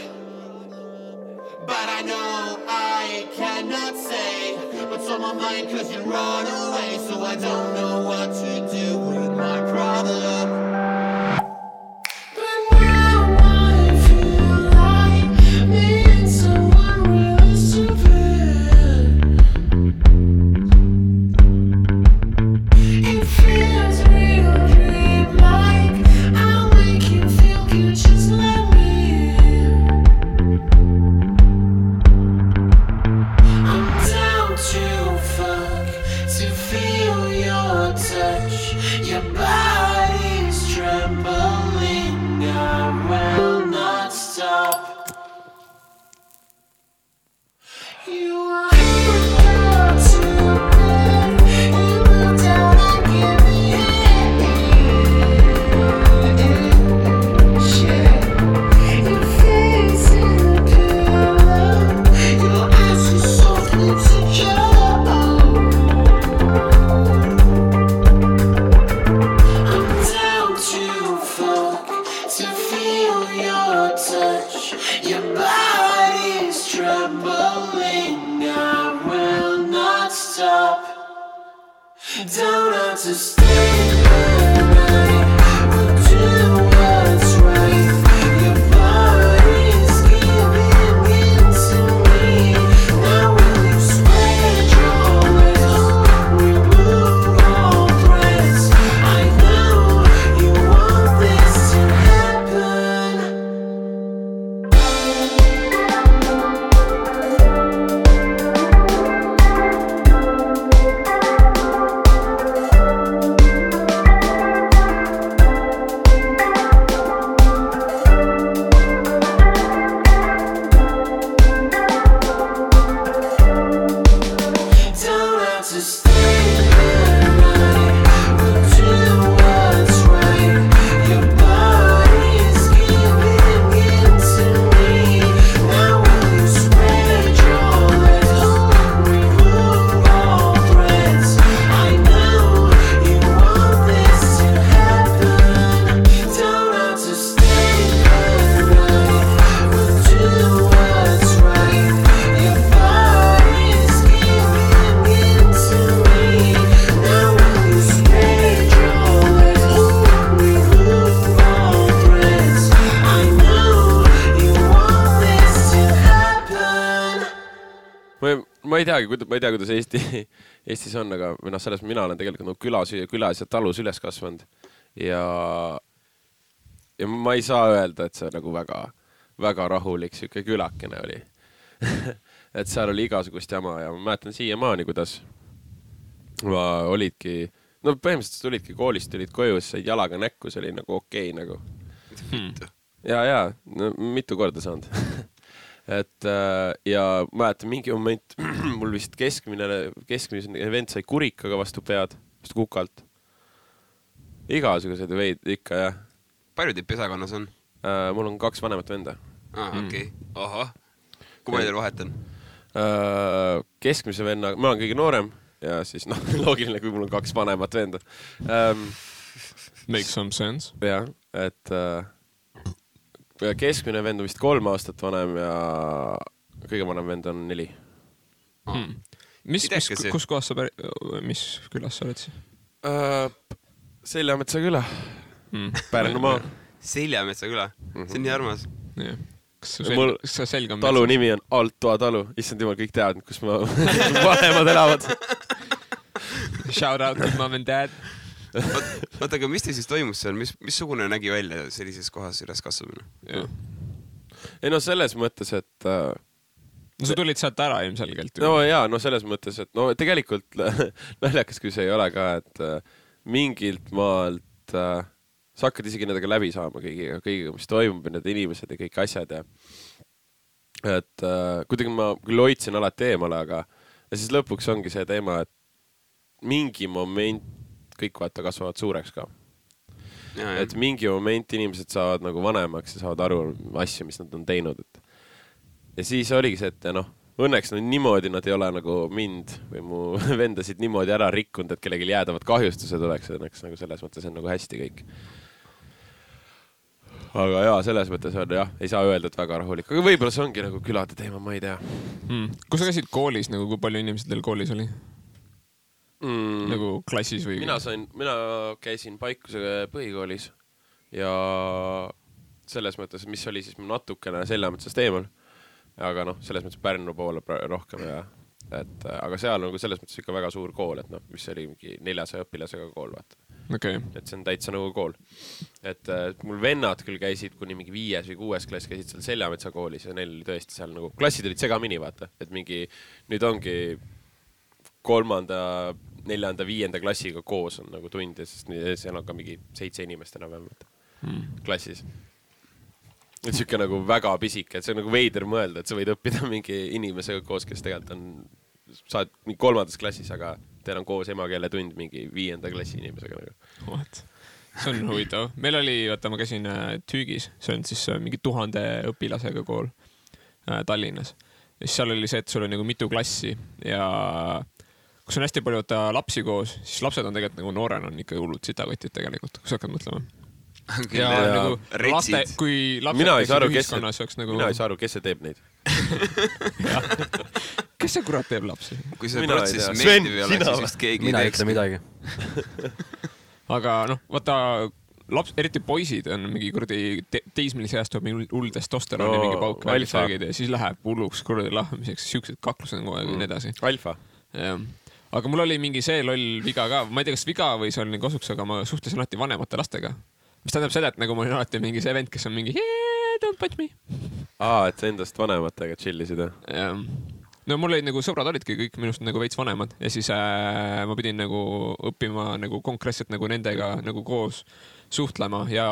But I know I cannot say what's on my mind cause you run away. So I don't know what to do with my problem. Ma ei, teagi, ma ei tea, kuidas Eesti, [LAUGHS] Eestis on, aga või noh, selles mina olen tegelikult nagu külas, külas ja talus üles kasvanud. Ja, ja ma ei saa öelda, et see nagu väga, väga rahulik sihuke külakene oli. [LAUGHS] et seal oli igasugust jama ja ma mäletan siiamaani, kuidas ma olidki, no põhimõtteliselt tulidki koolist, tulid koju, siis said jalaga näkku, see oli nagu okei okay, nagu ja, ja no, mitu korda saanud [LAUGHS] et äh, ja mäletan mingi moment [CLEARS THROAT] mul vist keskmine, keskmine vend sai kurikaga vastu pead, vastu kukalt. igasuguseid veid ikka jah palju teid pesakonnas on? äh,. mul on kaks vanemat venda aa, okei, ahah. kui palju teil vahet on? äh,. keskmise venna, ma olen kõige noorem ja siis noh, [LAUGHS] loogiline, kui mul on kaks vanemat venda ähm,. Makes some sense. jah, et äh, keskmine vend on vist kolm aastat vanem ja kõige vanem vend on neli Hmm. mis, mis kus kohas sa päri-, mis külas sa oled siis äh,. Seljametsa küla, hmm.? Pärnumaa. [LAUGHS] Seljametsa küla, see on nii armas. jah. kas Mul- selg, kas sa selg on talu nimi on Alttoa talu, issand jumal, kõik teavad, kus ma [LAUGHS] vanemad elavad. Shout out to mom and dad. oota, aga mis teil siis toimus seal, mis, missugune nägi välja sellises kohas üleskasvamine? ei no selles mõttes, et äh, no sa tulid sealt ära ilmselgelt no jaa, no selles mõttes, et no tegelikult [LAUGHS] naljakas, kui see ei ole ka, et äh, mingilt maalt äh, sa hakkad isegi nendega läbi saama kõigiga, kõigiga, mis toimub ja need inimesed ja kõik asjad ja et äh, kuidagi ma küll hoidsin alati eemale, aga ja siis lõpuks ongi see teema, et mingi moment kõik vaata kasvavad suureks ka. et mingi moment inimesed saavad nagu vanemaks ja saavad aru asju, mis nad on teinud, et ja siis oligi see, et noh, õnneks no niimoodi nad ei ole nagu mind või mu [LAUGHS] vendasid niimoodi ära rikkunud, et kellelgi jäädavad kahjustused oleks, õnneks nagu selles mõttes on nagu hästi kõik. aga jaa, selles mõttes on jah, ei saa öelda, et väga rahulik, aga võib-olla see ongi nagu külade teema, ma ei tea hmm.. kus sa käisid koolis nagu, kui palju inimesi teil koolis oli mm.. nagu klassis või? mina sain, mina käisin Paikuse põhikoolis ja selles mõttes, mis oli siis natukene Seljametsast eemal. aga noh, selles mõttes Pärnu poole rohkem ja et aga seal on nagu selles mõttes ikka väga suur kool, et noh, mis oli mingi neljasaja õpilasega kool, vaata. okei, et see on täitsa nagu kool. et mul vennad küll käisid kuni mingi viies või kuues klass käisid seal Seljametsa koolis ja neil oli tõesti seal nagu klassid olid segamini, vaata, et mingi nüüd ongi kolmanda, neljanda, viienda klassiga koos on nagu tund ja siis nii- seal on ka mingi seitse inimest enam-vähem Hmm. klassis. et sihuke nagu väga pisike, et see on nagu veider mõelda, et sa võid õppida [LAUGHS] mingi inimesega koos, kes tegelikult on, sa oled mingi kolmandas klassis, aga teil on koos emakeeletund mingi viienda klassi inimesega nagu. what? see on huvitav. meil oli, vaata, ma käisin äh, Tüügis, see on siis äh, mingi tuhande õpilasega kool äh, Tallinnas. ja siis seal oli see, et sul on nagu mitu klassi ja kus on hästi palju vaata lapsi koos, siis lapsed on tegelikult nagu noorena on ikka hullud sitakotid tegelikult, kui sa hakkad mõtlema. ja Jaa. nagu laste retsid., kui lapsed mina ei saa aru, kes oleks nagu mina ei saa aru, kes see teeb neid. [LAUGHS] kes see kurat teeb lapsi? kui see Mina protsess meeldiv Sven, ei sina siis vist keegi mina ei ütle. midagi. [LAUGHS] aga noh, vaata laps, eriti poisid on mingi kuradi te teismelise east tuleb mingi hull testosteroni Oo, mingi pauk välja särgid ja siis läheb hulluks kuradi lahmimiseks, siuksed kaklused on kogu aeg ja nii edasi. alfa. jah, aga mul oli mingi see loll viga ka, ma ei tea, kas viga või see oli nagu kasuks, aga ma suhtlesin alati vanemate lastega. mis tähendab seda, et nagu ma olin alati mingi see vend, kes on mingi yeah, don't touch me. aa, et sa endast vanematega tšillisid jah? jah, no mul olid nagu sõbrad olidki kõik minust nagu veits vanemad ja siis äh, ma pidin nagu õppima nagu konkreetselt nagu nendega nagu koos suhtlema ja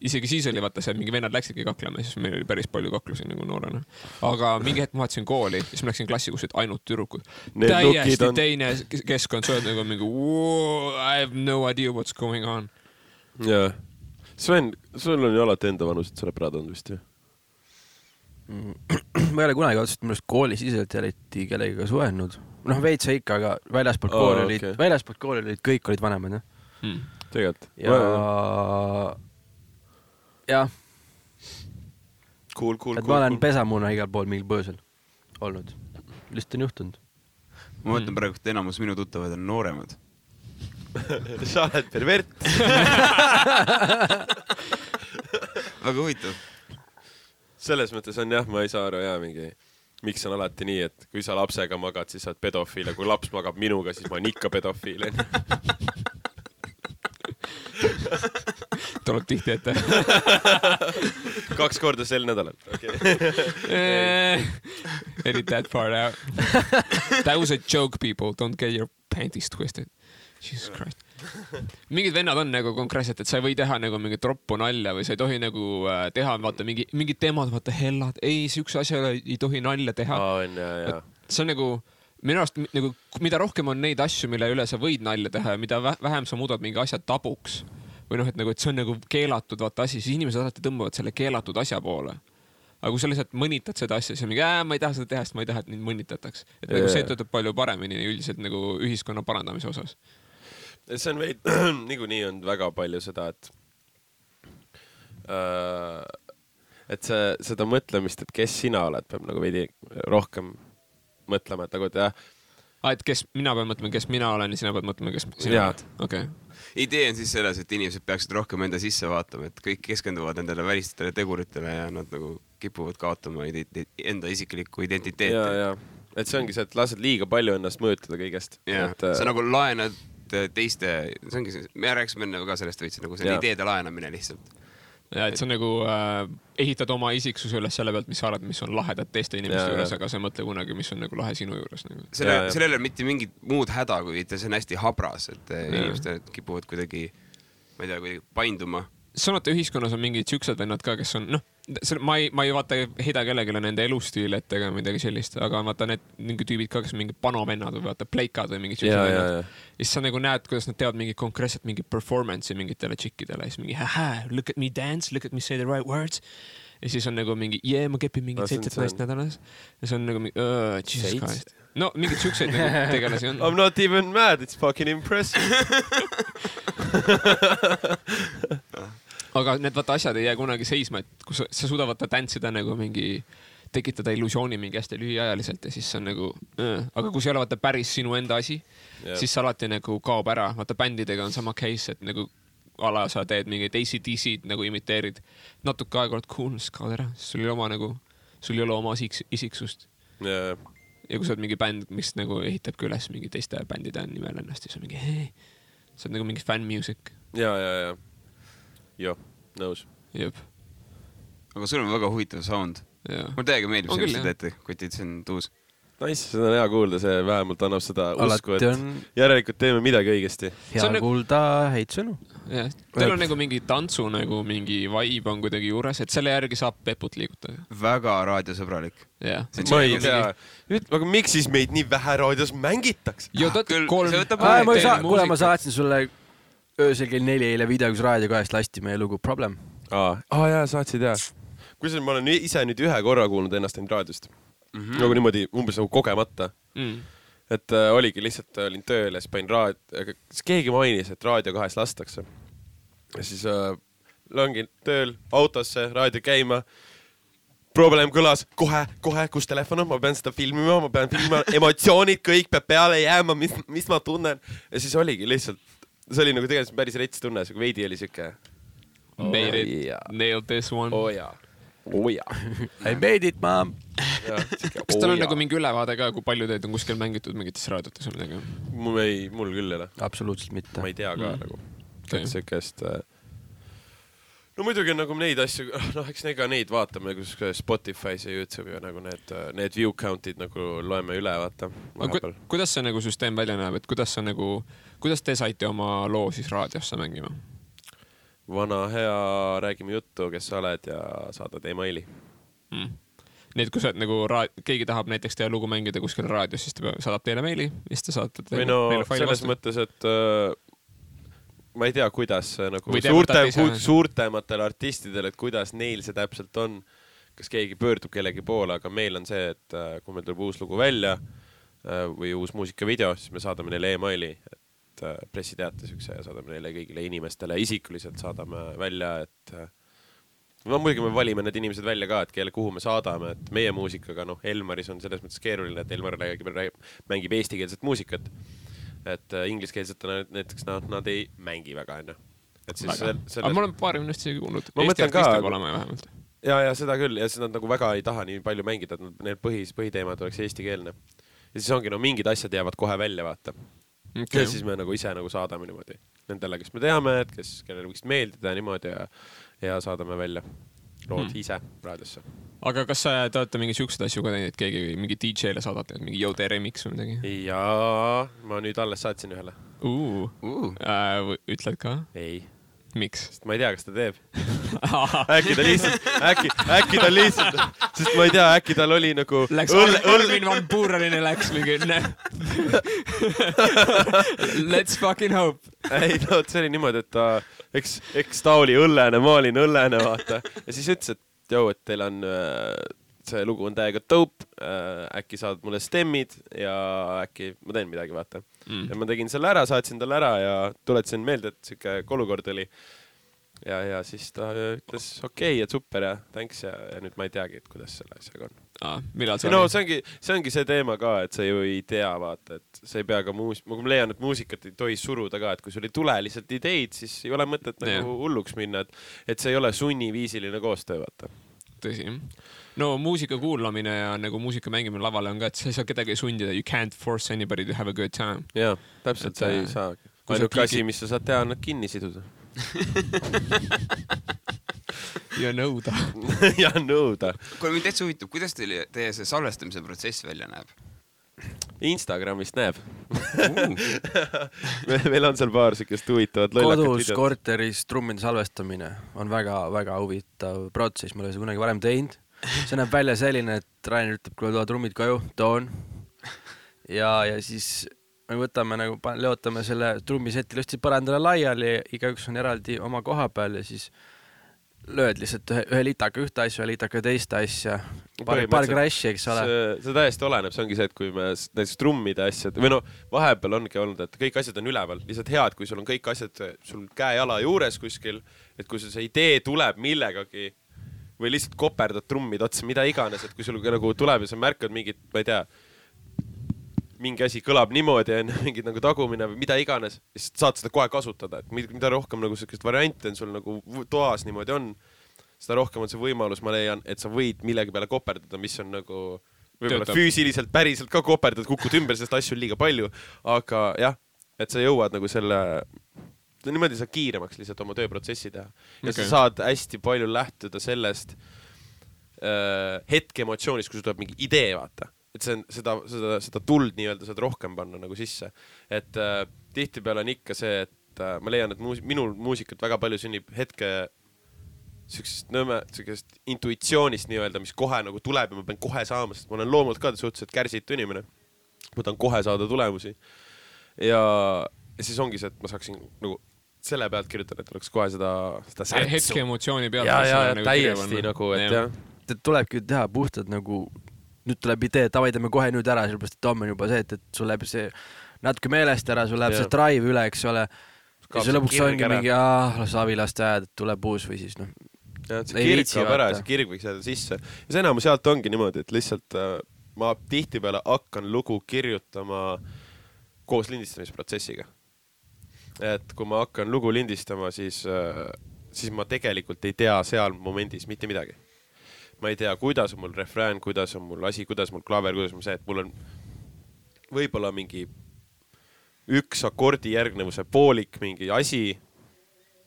isegi siis oli vaata see, mingi vennad läksidki kaklema siis meil oli päris palju kaklusi nagu noorena. aga mingi hetk ma vaatasin kooli, siis ma läksin klassi, kus olid ainult tüdrukud. Täiesti on- teine kes- keskkond, sa oled nagu mingi I have no idea what's going on. jaa. Sven, sul on ju alati enda vanused sõbrad olnud vist ju? [CLEARS THROAT] ma ei ole kunagi otseselt minu arust koolisiseselt eriti kellegagi suhelnud. noh, veits ikka, aga väljaspoolt kooli olid okei., väljaspoolt kooli olid, kõik olid vanemad jah. Hmm. tegelikult. ja, jah, Cool, cool, et ma olen cool. pesamuna igal pool mingil põhjusel olnud. lihtsalt on juhtunud. ma mõtlen praegu, et enamus minu tuttavad on nooremad. [LAUGHS] sa oled pervert. [LAUGHS] väga huvitav. selles mõttes on jah, ma ei saa aru jaa mingi, miks on alati nii, et kui sa lapsega magad, siis sa oled pedofiil ja kui laps magab minuga, siis ma olen ikka pedofiil onju. [LAUGHS] tuleb tihti ette. [LAUGHS] kaks korda sel nädalal okay.. Edit that part out. That was a joke people, don't get your panties twisted. Jesus Christ. mingid vennad on nagu konkreetselt, et sa ei või teha nagu mingit roppu nalja või sa ei tohi nagu äh, teha, vaata mingi, mingid teemad, vaata hellad, ei siukse asja ei, ei tohi nalja teha. ja. see on nagu minu arust nagu, mida rohkem on neid asju, mille üle sa võid nalja teha ja mida vä- vähem sa muudad mingi asja tabuks või noh, et nagu, et see on nagu keelatud vaata asi, siis inimesed alati tõmbavad selle keelatud asja poole. aga kui sa lihtsalt mõnitad seda asja, siis on mingi, ma ei taha seda teha, sest ma ei taha, et mind mõnitataks. et nagu Jaa. see töötab palju paremini üldiselt nagu ühiskonna parandamise osas. see on veid, [CLEARS THROAT] niikuinii on väga palju seda, et äh, et see, seda mõtlemist, et kes sina oled, peab nagu veidi rohkem mõtlema, et nagu, et jah, aa, et kes, mina pean mõtlema, kes mina olen ja sina pead mõtlema, kes sina oled. okei. idee on siis selles, et inimesed peaksid rohkem enda sisse vaatama, et kõik keskenduvad nendele välistele teguritele ja nad nagu kipuvad kaotama enda isiklikku identiteeti. et see ongi see, et lased liiga palju ennast mõjutada kõigest. et äh, sa nagu laenad teiste, see ongi see, me rääkisime enne ka sellest veits, nagu see Jaa. ideede laenamine lihtsalt. Ja et sa nagu äh, ehitad oma isiksuse üles selle pealt, mis sa arvad, mis on lahedad teiste inimeste Jaa, juures, aga sa ei mõtle kunagi, mis on nagu lahe sinu juures nagu. selle Jaa,, jah. sellel ei ole mitte mingit muud häda, kui see on hästi habras, et eh, inimesed kipuvad kuidagi, ma ei tea, kuidagi painduma. Oled ühiskonnas on mingid siuksed vennad ka, kes on noh, ma ei, ma ei vaata, ei heida kellelegi nende elustiili ette ega midagi sellist, aga vaata need mingid tüübid ka, kes on mingid panovennad või vaata pleikad või mingid siuksed vennad. ja, siis sa nagu näed, kuidas nad teevad mingit konkreetset mingit performance'i mingitele tšikkidele siis mingi hähä, look at me dance, look at me say the right words. ja siis on nagu mingi yeah, ma kepin mingit seitset naist nädalas. ja see on nagu mingi uh,, jesus Seitse? christ. no mingeid siukseid nagu [LAUGHS] tegelasi on I m. not even mad, it's fucking impressive. [LAUGHS] aga need vaata asjad ei jää kunagi seisma, et kui sa, suudad vaata tantsida nagu mingi, tekitada illusiooni mingi hästi lühiajaliselt ja siis see on nagu äh., aga kui see ei ole vaata päris sinu enda asi Jah. siis see alati nagu kaob ära, vaata bändidega on sama case, et nagu a la sa teed mingeid ACDC-d nagu imiteerid, natuke aega oled cool, siis kaod ära, siis sul ei ole oma nagu, sul ei ole oma isik- isiksust. ja, ja kui sa oled mingi bänd, mis nagu ehitabki üles mingi teiste bändide nimel ennast, siis on mingi hei, sa oled nagu mingi fan music, ja, ja, ja, jah, nõus. jep, aga sul on väga huvitav sound. mulle täiega meeldib see, mis te teete, kutid, see on tuus. Nice, seda on hea kuulda, see vähemalt annab seda usku, et on järelikult teeme midagi õigesti. hea nagu- kuulda häid sõnu. jah, teil on nagu mingi tantsu nagu mingi vibe on kuidagi juures, et selle järgi saab peput liigutada. väga raadiosõbralik. ma ei mingi- tea, aga miks siis meid nii vähe raadios mängitakse? saa, kuule, ma saatsin sulle öösel kell neli eile video, kus Raadio kahest lasti meie lugu Problem. aa ah,, jaa, saatsid jaa. kusjuures ma olen ise nüüd ühe korra kuulnud ennast ainult raadiost mm. -hmm. nagu niimoodi umbes nagu kogemata. Mm. et äh, oligi lihtsalt, olin tööl ja siis panin raad-, siis keegi mainis, et Raadio kahes lastakse. ja siis äh, langin tööl autosse, raadio käima, probleem kõlas kohe, kohe, kus telefon on, ma pean seda filmima, ma pean filmima, emotsioonid, kõik peab peale jääma, mis, mis ma tunnen. ja siis oligi lihtsalt, see oli nagu tegelikult päris rets tunne, siuke veidi oli siuke. Made it jaa., nailed this one oo jaa, oo jaa. [LAUGHS] I made it, mom. kas teil on nagu mingi ülevaade ka, kui palju teid on kuskil mängitud mingites raadiotes või midagi? mul ei, mul küll ei ole, absoluutselt mitte ma. ei tea ka Mm. nagu Okei. siukest. no muidugi on nagu neid asju, noh, eks ega neid vaatame, kus Spotify's ja Youtube'i ja nagu need, need view count'id nagu loeme üle, vaata. aga ku, kuidas see nagu süsteem välja näeb, et kuidas sa nagu, kuidas te saite oma loo siis raadiosse mängima vana hea Räägime juttu, kes sa oled ja saadad emaili. mm.? nii et kui sa oled nagu ra-, keegi tahab näiteks teie lugu mängida kuskil raadios, siis ta saadab teile meili ja siis te saate või no selles mõttes, et äh, ma ei tea, kuidas see nagu Või suurte suurtematele artistidele, et kuidas neil see täpselt on, kas keegi pöördub kellegi poole, aga meil on see, et äh, kui meil tuleb uus lugu välja äh, või uus muusikavideo, siis me saadame neile emaili, et äh, pressiteate siukse ja saadame neile kõigile inimestele isikuliselt saadame välja, et äh, no muidugi me valime need inimesed välja ka, et kelle, kuhu me saadame, et meie muusikaga, noh, Elmaris on selles mõttes keeruline, et Elmar räägib, mängib eestikeelset muusikat. et äh, ingliskeelsetena näiteks nad, nad ei mängi väga, onju. et siis sel- aga selles ma olen paari minutist isegi kuulnud. Ma mõtlen ka- olema vähemalt. ja, ja seda küll ja siis nad nagu väga ei taha nii palju mängida, et need põhis, põhiteemad oleks eestikeelne. ja siis ongi no mingid asjad jäävad kohe välja, vaata okay.. ja siis me nagu ise nagu saadame niimoodi nendele, kes me teame, et kes, kellele võiksid meeldida ja niimoodi ja, ja saadame välja lood Hmm. ise raadiosse. aga kas te olete mingeid siukseid asju ka teinud, et keegi mingi DJ-le saadate, mingi Yo Tere Remix või midagi ja ma nüüd alles saatsin ühele. uh,? uh,. Äh, ütled ka, ei, miks? sest ma ei tea, kas ta teeb. [LAUGHS] äkki ta lihtsalt, äkki, äkki ta lihtsalt, sest ma ei tea, äkki tal oli nagu Läks õlle, Armin van Buurenile läks mingi [LAUGHS] Let's fucking hope. ei no see oli niimoodi, et ta, eks, eks ta oli õllene, ma olin õllene, vaata. ja siis ütles, et joo, et teil on äh, see lugu on täiega dope äh,, äkki saad mulle stemmid ja äkki ma teen midagi, vaata mm.. ja ma tegin selle ära, saatsin talle ära ja tuletasin meelde, et sihuke olukord oli. ja, ja siis ta ütles okei okay,, et super ja thanks ja, ja nüüd ma ei teagi, et kuidas selle asjaga on. ah,. millal see no oli? see ongi, see ongi see teema ka, et sa ju ei tea, vaata, et sa ei pea ka muus-, ma leian, et muusikat ei tohi suruda ka, et kui sul ei tule lihtsalt ideid, siis ei ole mõtet nagu hulluks minna, et, et see ei ole sunniviisiline koostöö, vaata. tõsi. no muusika kuulamine ja nagu muusika mängimine lavale on ka, et sa ei saa kedagi sundida, you can't force anybody to have a good time. jaa, täpselt, sa ei äh, saa. ainuke asi, mis sa saad teha, on nad kinni siduda [LAUGHS] ja nõuda. [LAUGHS] ja nõuda. kuule, mind täitsa huvitab, kuidas teil, teie see salvestamise protsess välja näeb Instagramist näeb [LAUGHS] meil on seal paar siukest huvitavat lollakat kodus videot. korteris trummide salvestamine on väga-väga huvitav protsess, ma ei ole seda kunagi varem teinud. see näeb välja selline, et Rainer ütleb, kuule too trummid koju, toon. ja, ja siis me võtame nagu, leotame selle trummiseti ilusti põrandale laiali, igaüks on eraldi oma koha peal ja siis lööd lihtsalt ühe, ühe litaka ühte asja, ühe litaka teist asja, paar, paar crash'i, eks ole. see, täiesti oleneb, see ongi see, et kui me näiteks trummide asjad või no vahepeal ongi olnud, et kõik asjad on üleval, lihtsalt hea, et kui sul on kõik asjad sul käe-jala juures kuskil, et kui sul see idee tuleb millegagi või lihtsalt koperdad trummide otsa, mida iganes, et kui sul nagu tuleb ja sa märkad mingit, ma ei tea, mingi asi kõlab niimoodi onju, [LAUGHS] mingid nagu tagumine või mida iganes, siis saad seda kohe kasutada, et mid- mida rohkem nagu siukest variante on sul nagu toas niimoodi on, seda rohkem on see võimalus, ma leian, et sa võid millegi peale koperdada, mis on nagu võib-olla füüsiliselt päriselt ka koperdad, kukud ümber, sest asju on liiga palju, aga jah, et sa jõuad nagu selle, niimoodi saad kiiremaks lihtsalt oma tööprotsessi teha ja Okei. sa saad hästi palju lähtuda sellest äh, hetkeemotsioonist, kui sul tuleb mingi idee, vaata. Et see on seda, seda, seda tuld nii-öelda saad rohkem panna nagu sisse. et äh, tihtipeale on ikka see, et äh, ma leian, et muus-, minul muusikat väga palju sünnib hetke siuksest nõme, siukest intuitsioonist nii-öelda, mis kohe nagu tuleb ja ma pean kohe saama, sest ma olen loomult ka suhteliselt kärsitu inimene. ma tahan kohe saada tulemusi. ja, ja siis ongi see, et ma saaksin nagu selle pealt kirjutada, et oleks kohe seda, seda särtsu. hetke emotsiooni pealt. ja, ja, ja täiesti nagu, et jah. et tulebki teha puhtalt nagu, nüüd tuleb idee, davai, teeme kohe nüüd ära, sellepärast et homme on juba see, et, et sul läheb see natuke meelest ära, sul läheb see drive üle, eks ole. ja siis lõpuks ongi mingi, aa, las abilaste ajad, et tuleb uus või siis noh, jah, et see kirg kaob ära ja see kirg võiks jääda sisse. ja see enamus sealt ongi niimoodi, et lihtsalt äh, ma tihtipeale hakkan lugu kirjutama koos lindistamisprotsessiga. et kui ma hakkan lugu lindistama, siis, siis ma tegelikult ei tea seal momendis mitte midagi. Ma ei tea, kuidas on mul refrään, kuidas on mul asi, kuidas mul klaaver, kuidas mul see, et mul on võib-olla mingi üks akordi järgnevuse poolik mingi asi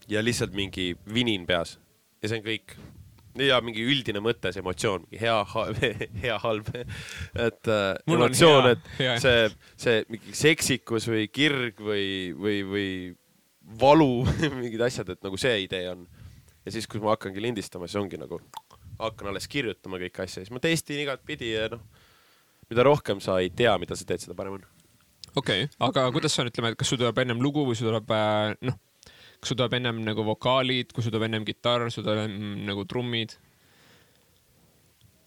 ja lihtsalt mingi vinin peas ja see on kõik. ja mingi üldine mõte, see emotsioon, mingi hea, [LAUGHS] hea, halb, et äh, Mul on emotsioon, et hea. see, see mingi seksikus või kirg või, või, või valu, [LAUGHS] mingid asjad, et nagu see idee on. ja siis, kui ma hakkangi lindistama, siis ongi nagu, hakkan alles kirjutama kõiki asju, siis ma testin igatpidi ja noh, mida rohkem sa ei tea, mida sa teed, seda parem on. okei okay., aga kuidas sa ütleme, et kas sul tuleb ennem lugu või sul tuleb äh, noh, kas sul tuleb ennem nagu vokaalid, kui sul tuleb ennem kitarr, sul tuleb ennem nagu trummid?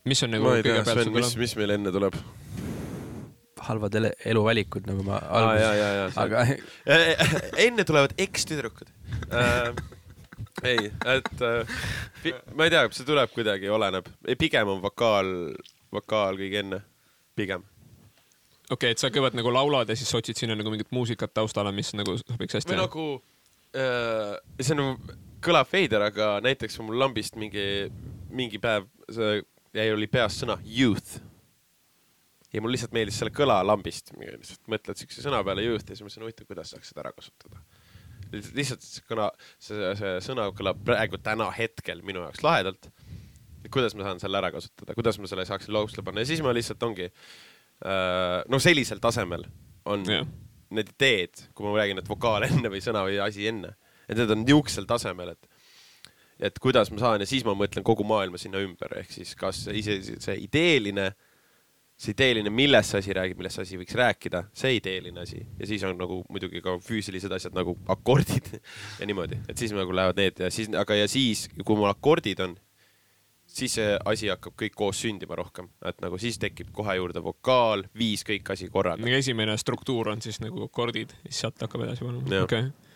mis on nagu ma ei tea, kõigepealt Sven, sul mis, mis meil enne tuleb? halvad ele- eluvalikud, nagu ma alguses, ja. aga [LAUGHS] enne tulevad ekstüdrukud äh,. ei, et äh, ma ei tea, see tuleb kuidagi, oleneb. pigem on vokaal, vokaal kõige enne, pigem. okei okay,, et sa kõigepealt nagu laulad ja siis sa otsid sinna nagu mingit muusikat taustale, mis nagu sobiks hästi või. nagu äh,, see nagu kõlab veider, aga näiteks mul lambist mingi, mingi päev see jäi, oli peas sõna youth. ja mul lihtsalt meeldis selle kõla lambist, lihtsalt mõtled siukse sõna peale youth ja siis mõtlesin, huvitav, kuidas saaks seda ära kasutada. Lihtsalt see kõla, see, see sõna kõlab praegu täna hetkel minu jaoks lahedalt. kuidas ma saan selle ära kasutada, kuidas ma selle saaksin lausle panna ja siis ma lihtsalt ongi äh, no sellisel tasemel on Jah. need ideed, kui ma räägin, et vokaal enne või sõna või asi enne, et need on niisugusel tasemel, et et kuidas ma saan ja siis ma mõtlen kogu maailma sinna ümber, ehk siis kas ise see ideeline, see ideeline, millest see asi räägib, millest see asi võiks rääkida, see ideeline asi ja siis on nagu muidugi ka füüsilised asjad nagu akordid [LAUGHS] ja niimoodi, et siis nagu lähevad need ja siis, aga ja siis, kui mul akordid on, siis see asi hakkab kõik koos sündima rohkem, et nagu siis tekib kohe juurde vokaal, viis kõik asi korraga. esimene struktuur on siis nagu akordid, siis sealt hakkab edasi panema. Okei okay..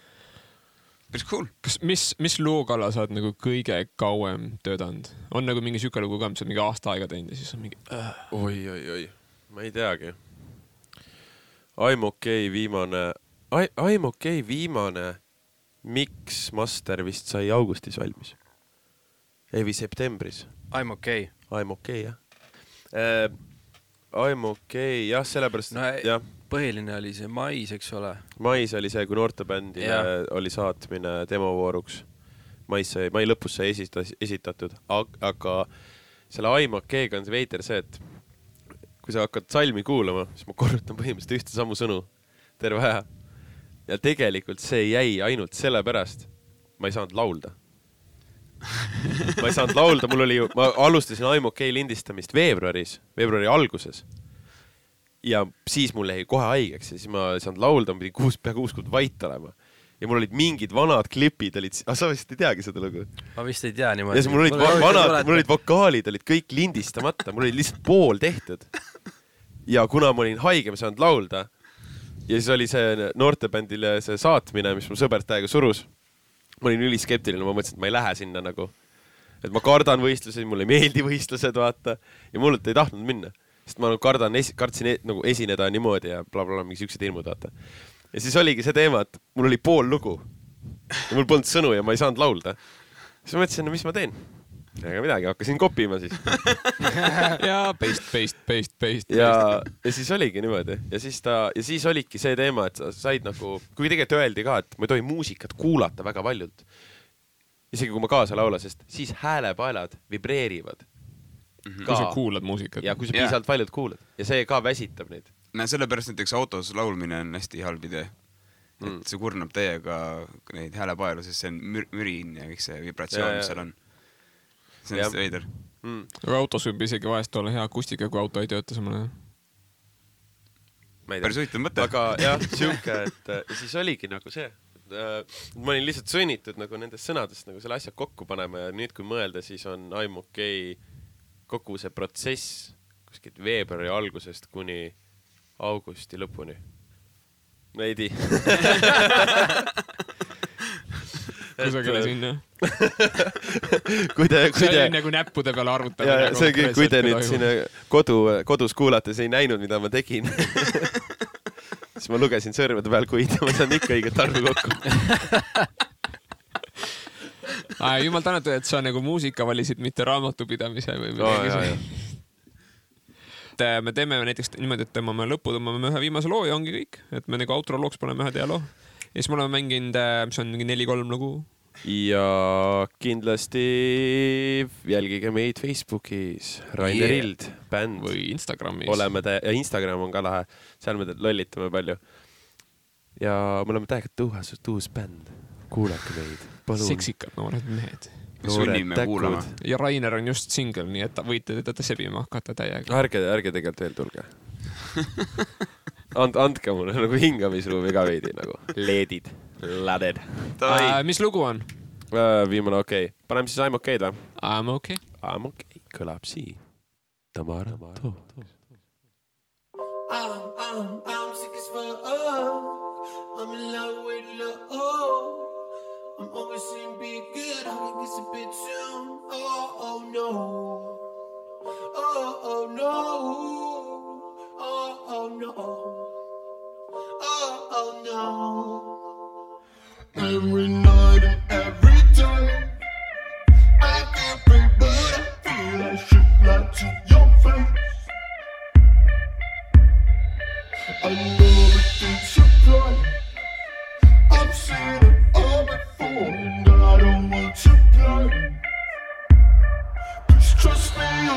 Päris cool. kas, mis, mis loo kallal sa oled nagu kõige kauem töötanud? on nagu mingi siuke lugu ka, mis sa mingi aasta aega teinud ja siis on mingi äh,. oi, oi, oi, ma ei teagi. I m okei okay, viimane, I m okei okay, viimane Mix Master vist sai augustis valmis. ei või septembris. I m okei okay.. I m okei okay, jah äh,. I m okei okay, jah, sellepärast No jah, põhiline oli see mais, eks ole. mais oli see, kui noortebändile Jah. oli saatmine demovooruks. mais sai, mai lõpus sai esitas-, esitatud, aga selle okeiga on see veider see, et kui sa hakkad salmi kuulama, siis ma korrutan põhimõtteliselt ühte samu sõnu terve aja. ja tegelikult see jäi ainult sellepärast, ma ei saanud laulda. ma ei saanud laulda, mul oli ma alustasin I m okei lindistamist veebruaris, veebruari alguses. Ja siis mul jäi kohe haigeks ja siis ma ei saanud laulda, ma pidin kuus, pea kuus kuud vait olema. ja mul olid mingid vanad klipid olid, ah sa vist ei teagi seda lugu? ma vist ei tea ja niimoodi. siis mul olid va- vanad, mul olid vokaalid olid kõik lindistamata, mul oli lihtsalt pool tehtud. ja kuna ma olin haige, ma ei saanud laulda. ja siis oli see noortebändile see saatmine, mis mu sõber täiega surus. ma olin üliskeptiline, ma mõtlesin, et ma ei lähe sinna nagu. et ma kardan võistlusi, mulle ei meeldi võistlused, vaata. ja mulle ei tahtnud minna, sest ma nagu kardan, kartsin e nagu esineda niimoodi ja blablabla, mingi siuksed hirmud, vaata. ja siis oligi see teema, et mul oli pool lugu ja mul polnud sõnu ja ma ei saanud laulda. siis ma mõtlesin, no mis ma teen. ega midagi, hakkasin kopima siis [LAUGHS] ja paste, paste, paste, paste. ja, ja siis oligi niimoodi ja siis ta ja siis oligi see teema, et sa said nagu, kuigi tegelikult öeldi ka, et ma ei tohi muusikat kuulata väga valjult. isegi kui ma kaasa laula, sest siis häälepaelad vibreerivad. Kui sa kuulad muusikat. ja kui sa piisavalt valjult kuulad ja see ka väsitab neid. no sellepärast näiteks autos laulmine on hästi halb idee. et Mm. see kurnab täiega neid häälepaelu, sest see on mür-, mürin ja kõik see vibratsioon mis seal on. see on hästi veider. Mm. aga autos võib isegi vahest olla hea akustika, kui auto ei tööta samal ajal. päris huvitav mõte. aga jah, sihuke, et äh, ja siis oligi nagu see. ma olin lihtsalt sunnitud nagu nendest sõnadest nagu selle asja kokku panema ja nüüd, kui mõelda, siis on I m okei okay, kogu see protsess kuskilt veebruari algusest kuni augusti lõpuni. veidi. kusagile sinna. [LAUGHS] kui te, kui see te oli, nagu näppude peale ja, arvutamine. see, kui te nüüd siin kodu, kodus kuulates ei näinud, mida ma tegin, [LAUGHS] siis ma lugesin sõrmede peal, kuid ma saan ikka õiget arvu kokku. [LAUGHS] jumal tänatud, et sa nagu muusika valisid, mitte raamatupidamise või midagi jaa, sellist. et äh, me teeme näiteks niimoodi, et tõmbame lõppu, tõmbame ühe viimase loo ja ongi kõik, et me nagu outro looks paneme ühe dialoo. ja siis me oleme mänginud, mis on mingi neli-kolm lugu. ja kindlasti jälgige meid Facebookis, Rainer Yeah. Ild, bänd. või Instagramis. oleme tä-, ja Instagram on ka lahe, seal me lollitame palju. ja me oleme täiega tõhus, tõhus bänd, kuulake meid. Seksikad noored mehed. Me sunnime kuulama.. ja Rainer on just singel, nii et võite teda sebima hakata täiega. ärge, ärge tegelikult veel tulge. And-, andke mulle nagu hingamisruumi ka veidi nagu, leedid, laded. Äh, mis lugu on? viimane okei okay., paneme siis I m okeid või? I m okay. I m okei okay., kõlab siin. Tamara, too. I'm, I'm, I'm sick as fuck. I'm in love with love. I'm always saying be good. I think it's a bit soon. Oh, oh no. Oh, oh no. Oh, oh no. Oh, oh no. Every night and every day. I can't breathe, but I feel I should lie to your face. I know it takes your blood. I've and I don't want to play. Please trust me. I'm